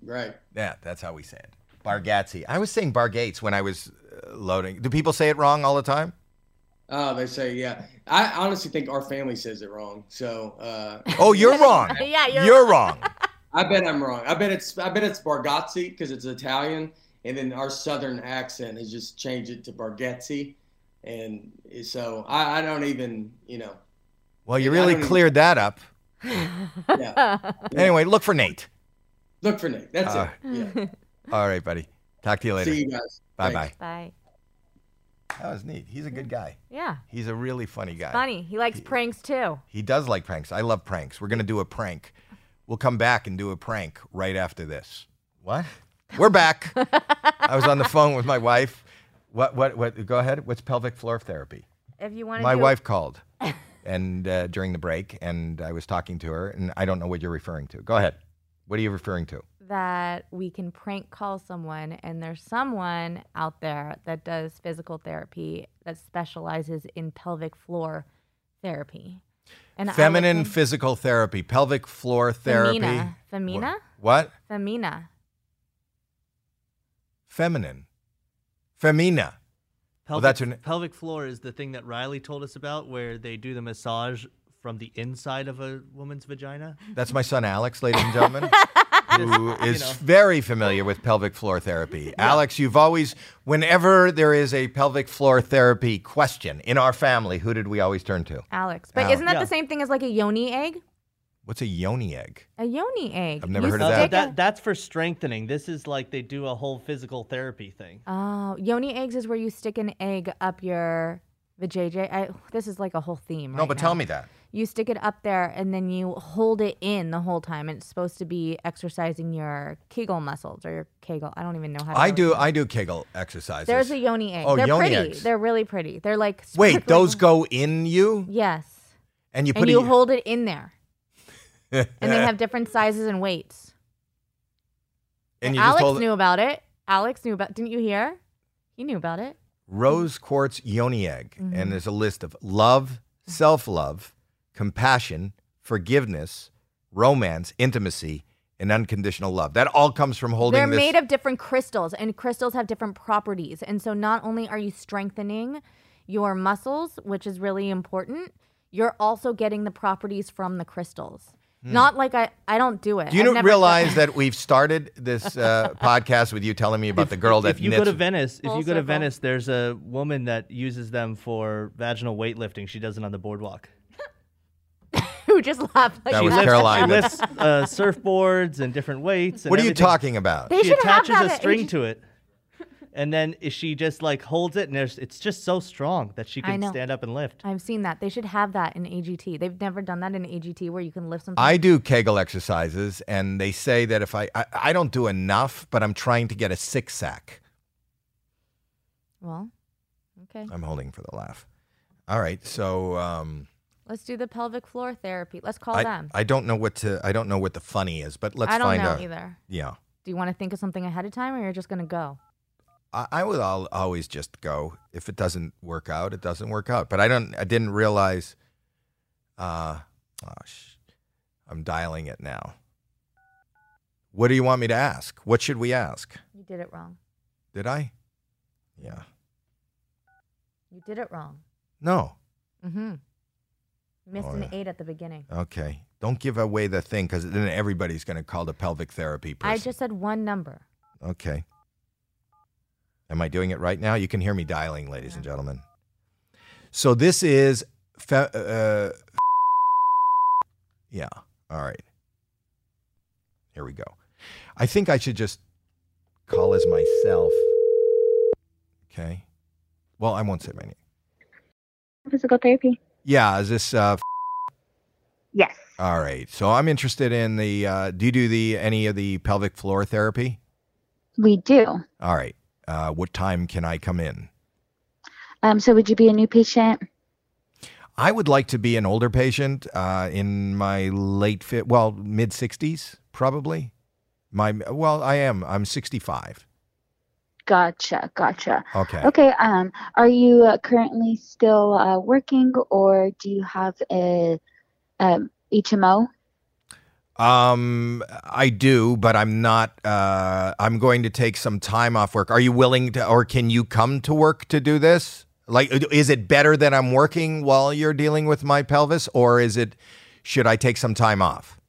Right. Yeah, that's how we say it. Bargatze. I was saying Bargates when I was uh, loading. Do people say it wrong all the time? Oh, they say yeah. I honestly think our family says it wrong. So uh, Oh, you're wrong. Yeah, you're, You're wrong. I bet I'm wrong. I bet it's I bet it's Bargazzi because it's Italian, and then our southern accent has just changed it to Bargazzi, and so I, I don't even you know. Well, you really don't even- cleared that up. Yeah. Anyway, look for Nate. Look for Nate. That's Uh, it. Yeah. All right, buddy. Talk to you later. See you guys. Bye bye. Bye. That was neat. He's a good guy. Yeah. He's a really funny guy. Funny. He likes pranks too. He does like pranks. I love pranks. We're going to do a prank. We'll come back and do a prank right after this. What? We're back. I was on the phone with my wife. What, what, what? Go ahead. What's pelvic floor therapy? If you want to My wife called and uh, during the break, and I was talking to her, and I don't know what you're referring to. Go ahead. What are you referring to? that we can prank call someone and there's someone out there that does physical therapy that specializes in pelvic floor therapy. And Feminine physical therapy, pelvic floor therapy. Femina. Femina? What? Femina. Feminine. Femina. Pelvic, that's her na- pelvic floor is the thing that Riley told us about, where they do the massage from the inside of a woman's vagina. That's my son Alex, ladies and gentlemen, who is know. very familiar with pelvic floor therapy. Alex, you've always, whenever there is a pelvic floor therapy question in our family, who did we always turn to? Alex. But Alex. isn't that Yeah. the same thing as like a yoni egg? What's a yoni egg? A yoni egg. I've never You heard of that. that that's for strengthening. This is like they do a whole physical therapy thing. Oh, yoni eggs is where you stick an egg up your vajayjay. I, this is like a whole theme. Right? No, right but now. tell me that. You stick it up there and then you hold it in the whole time. And it's supposed to be exercising your Kegel muscles or your Kegel. I don't even know how to I do. say it. I do Kegel exercises. There's a yoni egg. Oh, They're yoni pretty. eggs. They're really pretty. They're like Wait, those go in you, Yes. and you put And a, you hold it in there. And they have different sizes and weights. and you Alex knew about it. Alex knew about. Didn't you hear? He knew about it. rose quartz yoni egg, Mm-hmm. and there's a list of love, self-love, compassion, forgiveness, romance, intimacy, and unconditional love. That all comes from holding They're this. made of different crystals, and crystals have different properties. And so, not only are you strengthening your muscles, which is really important, you're also getting the properties from the crystals. Not like I, I don't do it. Hmm. Do you I've not never realize that we've started this uh, podcast with you telling me about the girl that if you knits? go to Venice, if Full you go to circle. Venice, there's a woman that uses them for vaginal weightlifting. She does it on the boardwalk. who just laughed like That was that. Caroline. She lifts uh, surfboards and different weights. And what are you everything. talking about? They She should have attaches that a at string AG to it, and then she just like holds it, and there's, it's just so strong that she can stand up and lift. I've seen that. They should have that in AGT. They've never done that in AGT where you can lift something. I do Kegel exercises, and they say that if I, I I don't do enough, but I'm trying to get a six sack. well, okay. I'm holding for the laugh. All right, so um, Let's do the pelvic floor therapy. Let's call I, them. I don't know what to I don't know what the funny is, but let's I don't find know out. either. Yeah, Do you want to think of something ahead of time, or you're just gonna go? I, I would al- always just go. If it doesn't work out, it doesn't work out. But I don't. I didn't realize. Uh, oh, sh- I'm dialing it now. What do you want me to ask? What should we ask? You did it wrong. Did I? Yeah. You did it wrong. No. Mm-hmm. You missed Oh, an yeah. eight at the beginning. Okay. Don't give away the thing because then everybody's going to call the pelvic therapy person. I just said one number. Okay. Am I doing it right now? You can hear me dialing, ladies and gentlemen. So this is, fe- uh, yeah. All right. Here we go. I think I should just call as myself. Okay. Well, I won't say my name. Physical therapy? Yeah. Is this? Uh, Yes. all right. So I'm interested in the. Uh, do you do the any of the pelvic floor therapy? We do. All right. Uh, what time can I come in? Um, so would you be a new patient? I would like to be an older patient uh, in my late fit, well, mid 60s, probably. My well, I am. I'm 65. Gotcha, gotcha. Okay. Okay. Um, are you uh, currently still uh, working, or do you have a um, HMO? Um, I do, but I'm not. Uh, I'm going to take some time off work. Are you willing to, or can you come to work to do this? Like, is it better that I'm working while you're dealing with my pelvis, or is it? Should I take some time off?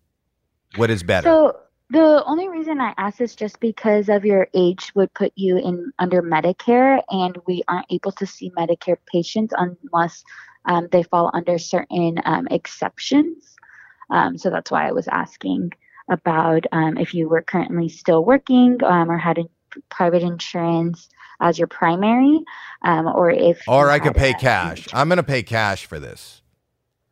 What is better? So the only reason I ask is just because of your age would put you in under Medicare, and we aren't able to see Medicare patients unless um, they fall under certain um, exceptions. Um, so that's why I was asking about um, if you were currently still working um, or had a private insurance as your primary, um, or if or I could pay cash. I'm going to pay cash for this.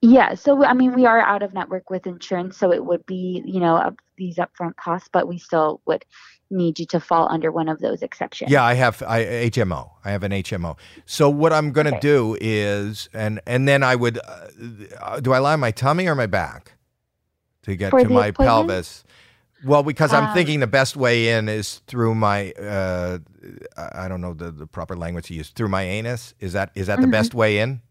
Yeah, so I mean, we are out of network with insurance, so it would be, you know, up, these upfront costs, but we still would need you to fall under one of those exceptions. Yeah, I have I, HMO. I have an HMO. So what I'm going to Okay. do is, and and then I would, uh, do I lie on my tummy or my back to get For to my pelvis? Well, because I'm Um, thinking the best way in is through my, uh, I don't know the, the proper language to use, through my anus. Is that is that the Mhm. best way in?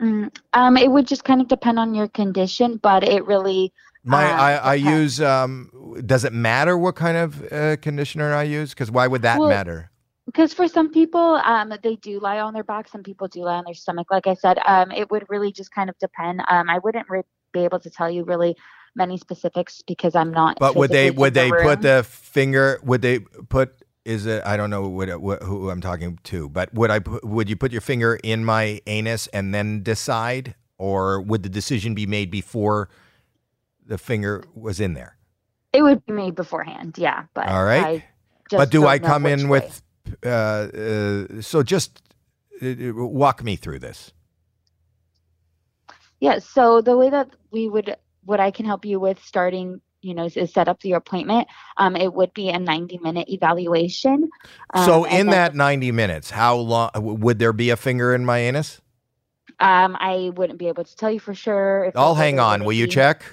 Mm, um, it would just kind of depend on your condition, but it really, My Uh, I, I use. Um, does it matter what kind of uh, conditioner I use? Because why would that Well, matter? because for some people, um, they do lie on their back. Some people do lie on their stomach. Like I said, um, it would really just kind of depend. Um, I wouldn't re- be able to tell you really many specifics because I'm not. But would they would they put the finger? Would they put? Is it? I don't know what, what who I'm talking to, but would I? Would you put your finger in my anus and then decide, or would the decision be made before the finger was in there? It would be made beforehand, yeah. But All right. I just but do I come in way. with? Uh, uh, so just uh, uh, walk me through this. Yeah, so the way that we would, what I can help you with starting, you know, is, set up your appointment. Um, it would be a 90 minute evaluation. so Um, and in that 90 minutes, how long would there be a finger in my anus? um, I wouldn't be able to tell you for sure. If I'll hang on. Will you check?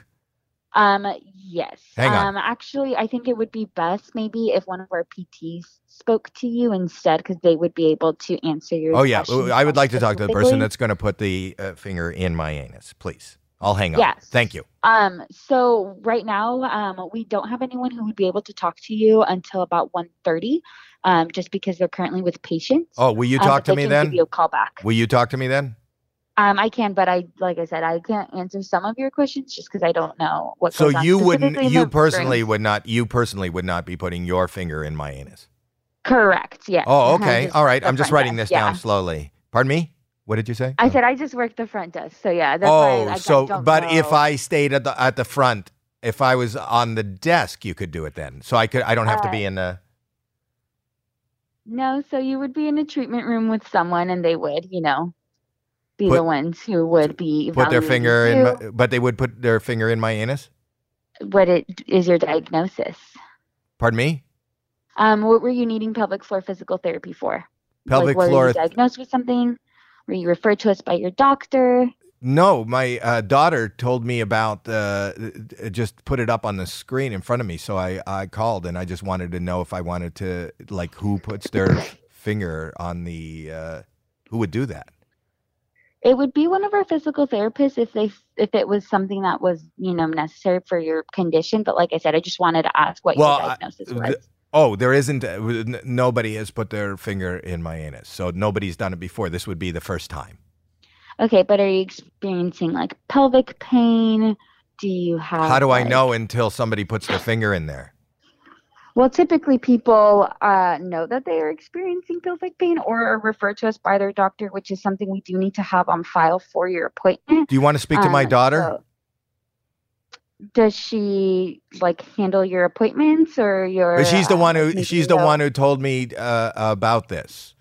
Um, yes. Hang on. Um, actually, I think it would be best maybe if one of our PTs spoke to you instead, because they would be able to answer your. Oh yeah, I would like to talk to the person that's going to put the uh, finger in my anus, please. I'll hang up. Yes. Thank you. Um, so right now, um, we don't have anyone who would be able to talk to you until about 1.30, um, just because they're currently with patients. Oh, will you Um, talk but to me then? Give you a call back. Will you talk to me then? Um, I can, but I, like I said, I can't answer some of your questions just because I don't know what. So you wouldn't, you personally would not, you personally would not be putting your finger in my anus. Correct. Yes. Oh, okay. All right. I'm just writing this down slowly. Pardon me. What did you say? I said I just work the front desk, so yeah. That's why oh, I, I so but if. I stayed at the at the front, if I was on the desk, you could do it then. So I could. I don't have to Uh, be in the. no, so you would be in a treatment room with someone, and they would, you know, be Put- the ones who would be Put their finger in, my, but they would put their finger in my anus. What it is your diagnosis? Pardon me. Um, what were you needing pelvic floor physical therapy for? Pelvic like, were floor. you diagnosed with something? Were you referred to us by your doctor? No, my uh, daughter told me about uh, uh, just put it up on the screen in front of me. So I, I called and I just wanted to know if I wanted to like who puts their finger on the uh, who would do that. It would be one of our physical therapists if they if it was something that was you know necessary for your condition. But like I said, I just wanted to ask what Well, your diagnosis was. Oh, there isn't. uh, Nobody has put their finger in my anus, so nobody's done it before. This would be the first time. Okay, but are you experiencing like pelvic pain? Do you have? How do I know until somebody puts their finger in there? Well, typically people uh, know that they are experiencing pelvic pain or are referred to us by their doctor, which is something we do need to have on file for your appointment. Do you want to speak to my Um, daughter? so- does she like handle your appointments or your? she's the uh, one who she's the one who told me uh, about this.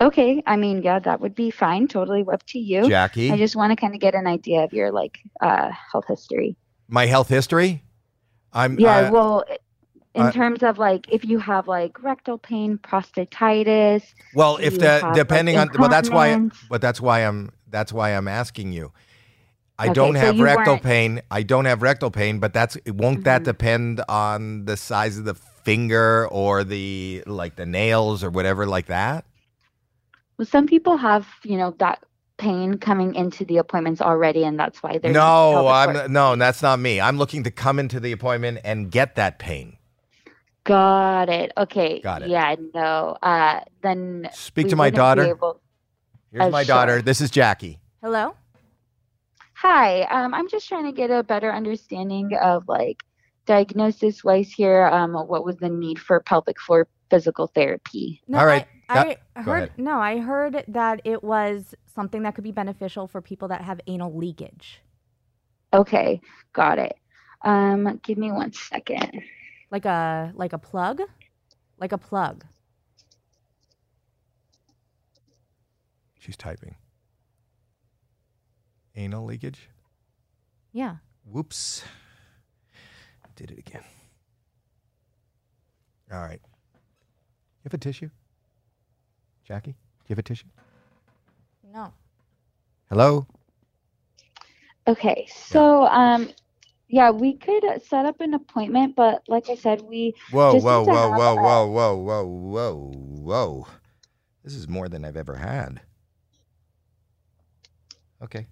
Okay, I mean, yeah, that would be fine. Totally up to you. Jackie, I just want to kind of get an idea of your like uh, health history. my health history. I'm Yeah, uh, well, in uh, terms of like if you have like rectal pain, prostatitis. Well, if the like, depending on, but that's why, but that's why I'm that's why I'm asking you. I Okay, don't so have you rectal weren't- pain. I don't have rectal pain, but that's won't that depend on the size of the finger or the like the nails or whatever like that? Well, some people have, you know, that pain coming into the appointments already, and that's why they're No, I'm no, that's not me. I'm looking to come into the appointment and get that pain. Got it. Okay. Got it. Yeah. No. Uh, then Speak to my daughter. able- Here's Uh, my sure. daughter. This is Jackie. Hello? Hi. Um, I'm just trying to get a better understanding of like diagnosis wise here. Um, what was the need for pelvic floor physical therapy? No, All right, I, I go heard no, I heard that it was something that could be beneficial for people that have anal leakage. Okay. Got it. Um, give me one second. Like a like a plug? Like a plug. She's typing. Anal leakage. Yeah. Whoops. Did it again. All right. You have a tissue? Jackie? Do you have a tissue? No. Hello? Okay, so um, yeah, we could uh, set up an appointment, but like I said, we Whoa, just whoa, need to whoa, have whoa, a- whoa, whoa, whoa, whoa, whoa. This is more than I've ever had. Okay.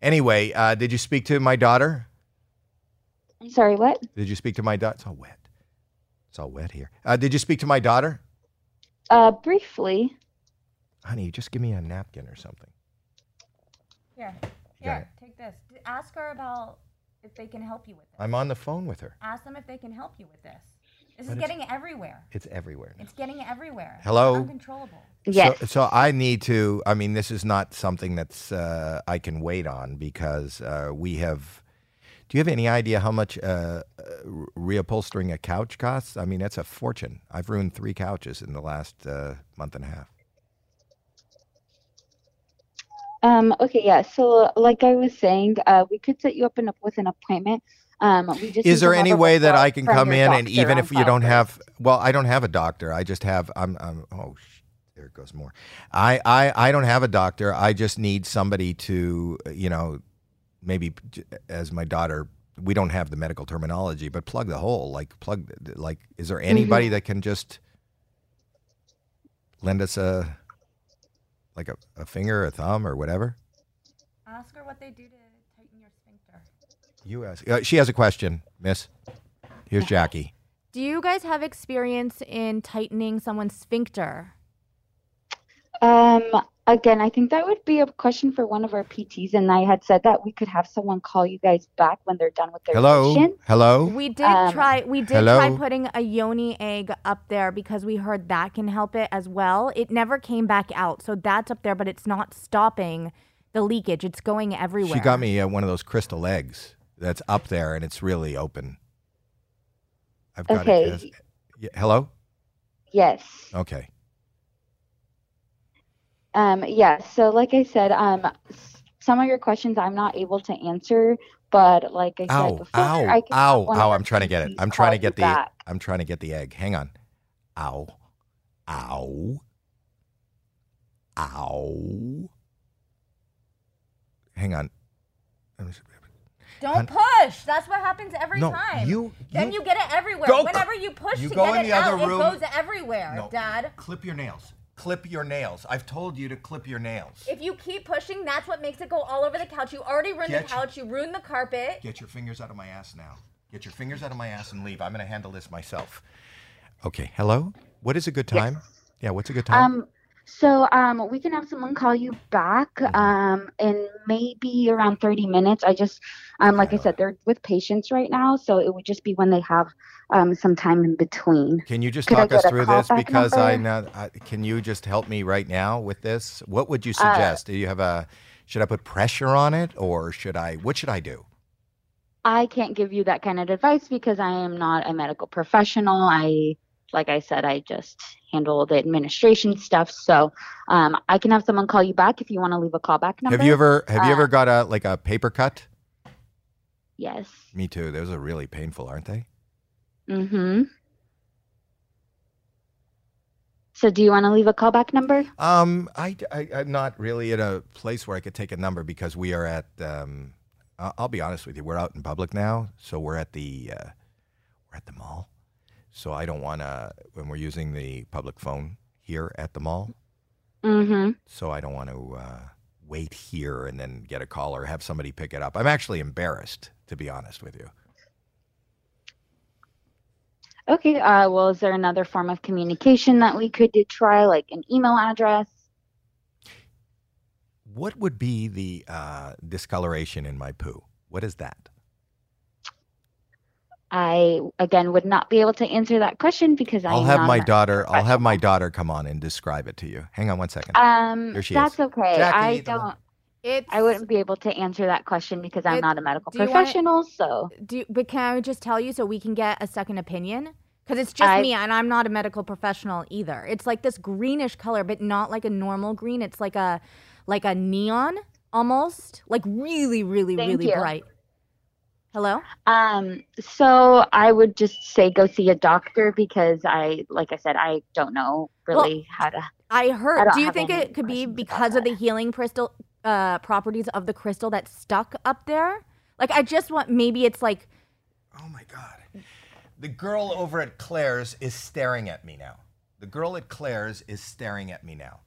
Anyway, uh, did you speak to my daughter? I'm sorry, what? Did you speak to my daughter? It's all wet. It's all wet here. Uh, did you speak to my daughter? Uh, briefly. Honey, just give me a napkin or something. Here. You got it. take this. Ask her about if they can help you with this. I'm on the phone with her. Ask them if they can help you with this. This But is getting everywhere. It's everywhere. now. It's getting everywhere. Hello? Uncontrollable. Yes. So, so I need to. I mean, this is not something that's uh, I can wait on because uh, we have. Do you have any idea how much uh, uh, reupholstering a couch costs? I mean, that's a fortune. I've ruined three couches in the last uh, month and a half. Um, okay, yeah. So, like I was saying, uh, we could set you up in a, with an appointment. Um, we just Is there any way that I can come in and even if you don't first. have? Well, I don't have a doctor. I just have. I'm. I'm oh, sh- there it goes more. I, I I don't have a doctor. I just need somebody to you know, maybe as my daughter. We don't have the medical terminology, but plug the hole. Like plug. Like, is there anybody Mm-hmm. that can just lend us a like a, a finger, a thumb, or whatever? Ask her what they do to tighten your sphincter. You ask. Uh, she has a question, Miss. Here's Jackie. Do you guys have experience in tightening someone's sphincter? Um, again, I think that would be a question for one of our PTs, and I had said that we could have someone call you guys back when they're done with their Hello. patient. Hello. We did Um, try. We did hello? try putting a yoni egg up there because we heard that can help it as well. It never came back out, so that's up there, but it's not stopping the leakage. It's going everywhere. She got me uh, one of those crystal eggs that's up there and it's really open. I've got Okay. it. as- Yeah, hello? Yes. Okay. Um, yeah, so like I said, um, some of your questions I'm not able to answer, but like I said before, ow, I can ow, ow. I'm trying to get it. I'm trying to get the back. I'm trying to get the egg. Hang on. Ow. Ow. Ow. Hang on. Let me see. Don't push. That's what happens every No, time. you- then you- you get it everywhere. Go- Whenever you push you to go get in it the other out, room. it goes everywhere, No. Dad. Clip your nails. Clip your nails. I've told you to clip your nails. If you keep pushing, that's what makes it go all over the couch. You already ruined Get the couch. You ruined the carpet. Get your fingers out of my ass now. Get your fingers out of my ass and leave. I'm going to handle this myself. Okay. Hello? What is a good time? Yeah, what's a good time? Um, so um, we can have someone call you back Mm-hmm. um, in maybe around 30 minutes. I just, um, like I said, they're with patients right now, so it would just be when they have um, some time in between. Can you just could talk us through this because I know I, can you just help me right now with this? What would you Uh, suggest? do you have a should I put pressure on it or should I what should I do? I can't give you that kind of advice because I am not a medical professional. I, like I said, I just handle the administration stuff. So um, I can have someone call you back if you want to leave a callback number. Have you ever have you Uh, ever got a like a paper cut? Yes. Me too. Those are really painful, aren't they? Mm-hmm. So do you want to leave a callback number? Um, I, I am not really in a place where I could take a number because we are at um, I'll be honest with you. We're out in public now, so we're at the uh, we're at the mall. So I don't want to when we're using the public phone here at the mall. Mm-hmm. So I don't want to uh, wait here and then get a call or have somebody pick it up. I'm actually embarrassed, to be honest with you. Okay. Uh, well, is there another form of communication that we could try, like an email address? What would be the uh, discoloration in my poo? What is that? I again would not be able to answer that question because I I'll am have my daughter. I'll have my daughter come on and describe it to you. Hang on one second. Um, Here she that's is. okay. Jackie, I don't. It's I wouldn't be able to answer that question because I'm It- not a medical do you wanna- professional. So Do, but can I just tell you so we can get a second opinion? Because it's just I- me, and I'm not a medical professional either. It's like this greenish color, but not like a normal green. It's like a like a neon almost, like really, really, really you. bright. Hello. Um, so I would just say go see a doctor because I, like I said, I don't know Well, really how to. I I heard. don't do you think it could be because of that. the healing crystal uh, properties of the crystal that's stuck up there? Like, I just want maybe it's like Oh my God. The girl over at Claire's is staring at me now. The girl at Claire's is staring at me now.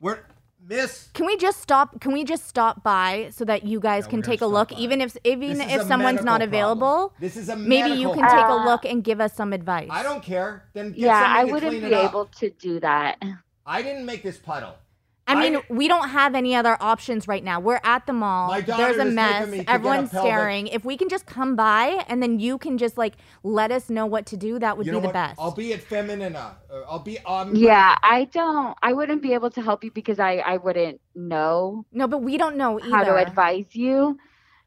We're Miss. Can we just stop? Can we just stop by so that you guys Yeah, can take a look, by. even if even if someone's not medical problem. available? This is a Maybe you medical can take a look and give us some advice. I don't care. Then get Yeah, I wouldn't clean be able to do that. I didn't make this puddle. I mean, I- we don't have any other options right now. We're at the mall. My There's a mess. me to a Everyone's staring. If we can just come by and then you can just like let us know what to do, that would you be know the what? best. I'll be at Femina. Uh, I'll be on. Yeah, I don't. I wouldn't be able to help you because I I wouldn't know no, but we don't know either. how to advise you.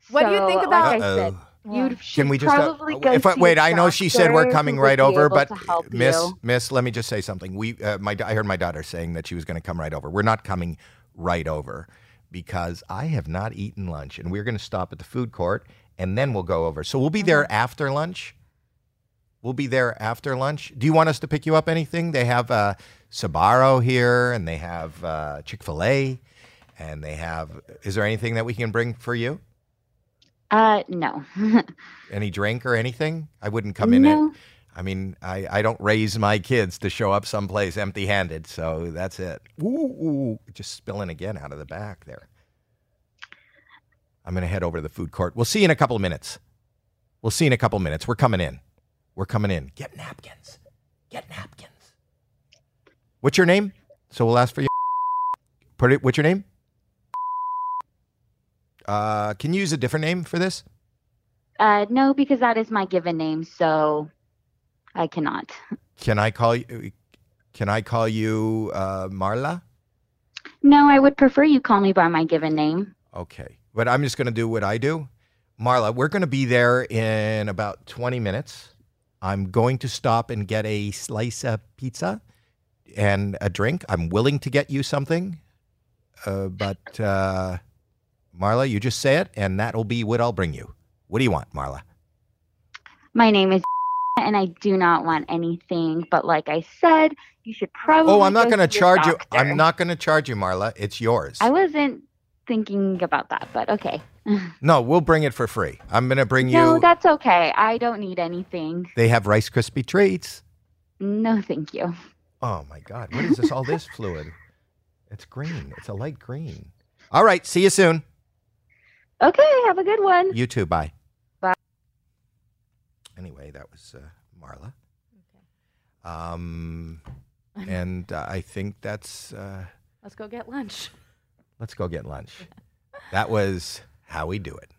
What do you think So, about- Like I said, Uh-oh. you should Can we just? uh, go if I, wait, a I know she said we're coming right over, but Miss, you. Miss, let me just say something. We, uh, my, I heard my daughter saying that she was going to come right over. We're not coming right over because I have not eaten lunch, and we're going to stop at the food court, and then we'll go over. So we'll be there after lunch. We'll be there after lunch. Do you want us to pick you up anything? They have uh, Sbarro here, and they have uh, Chick Fil A, and they have. Is there anything that we can bring for you? Uh, no. Any drink or anything? I wouldn't come in. No. It. I mean, I, I don't raise my kids to show up someplace empty handed, so that's it. Ooh, ooh, just spilling again out of the back there. I'm going to head over to the food court. We'll see you in a couple of minutes. We'll see you in a couple of minutes. We're coming in. We're coming in. Get napkins. Get napkins. What's your name? So we'll ask for you. Put it. What's your name? Uh, can you use a different name for this? Uh, no, because that is my given name, so I cannot. Can I call you? Can I call you uh, Marla? No, I would prefer you call me by my given name. Okay, but I'm just going to do what I do. Marla, we're going to be there in about 20 minutes. I'm going to stop and get a slice of pizza and a drink. I'm willing to get you something, uh, but uh, Marla, you just say it, and that'll be what I'll bring you. What do you want, Marla? My name is and I do not want anything, but like I said, you should probably Oh, I'm not going to charge you. I'm not going to charge you, Marla. It's yours. I wasn't thinking about that, but okay. no, we'll bring it for free. I'm going to bring you. No, that's okay. I don't need anything. they have Rice Krispie treats. No, thank you. Oh my God! What is this? All this fluid? It's green. It's a light green. All right. See you soon. Okay, have a good one. You too. Bye. Bye. Anyway, that was uh, Marla. Um, and uh, I think that's. Uh, Let's go get lunch. let's go get lunch. That was how we do it.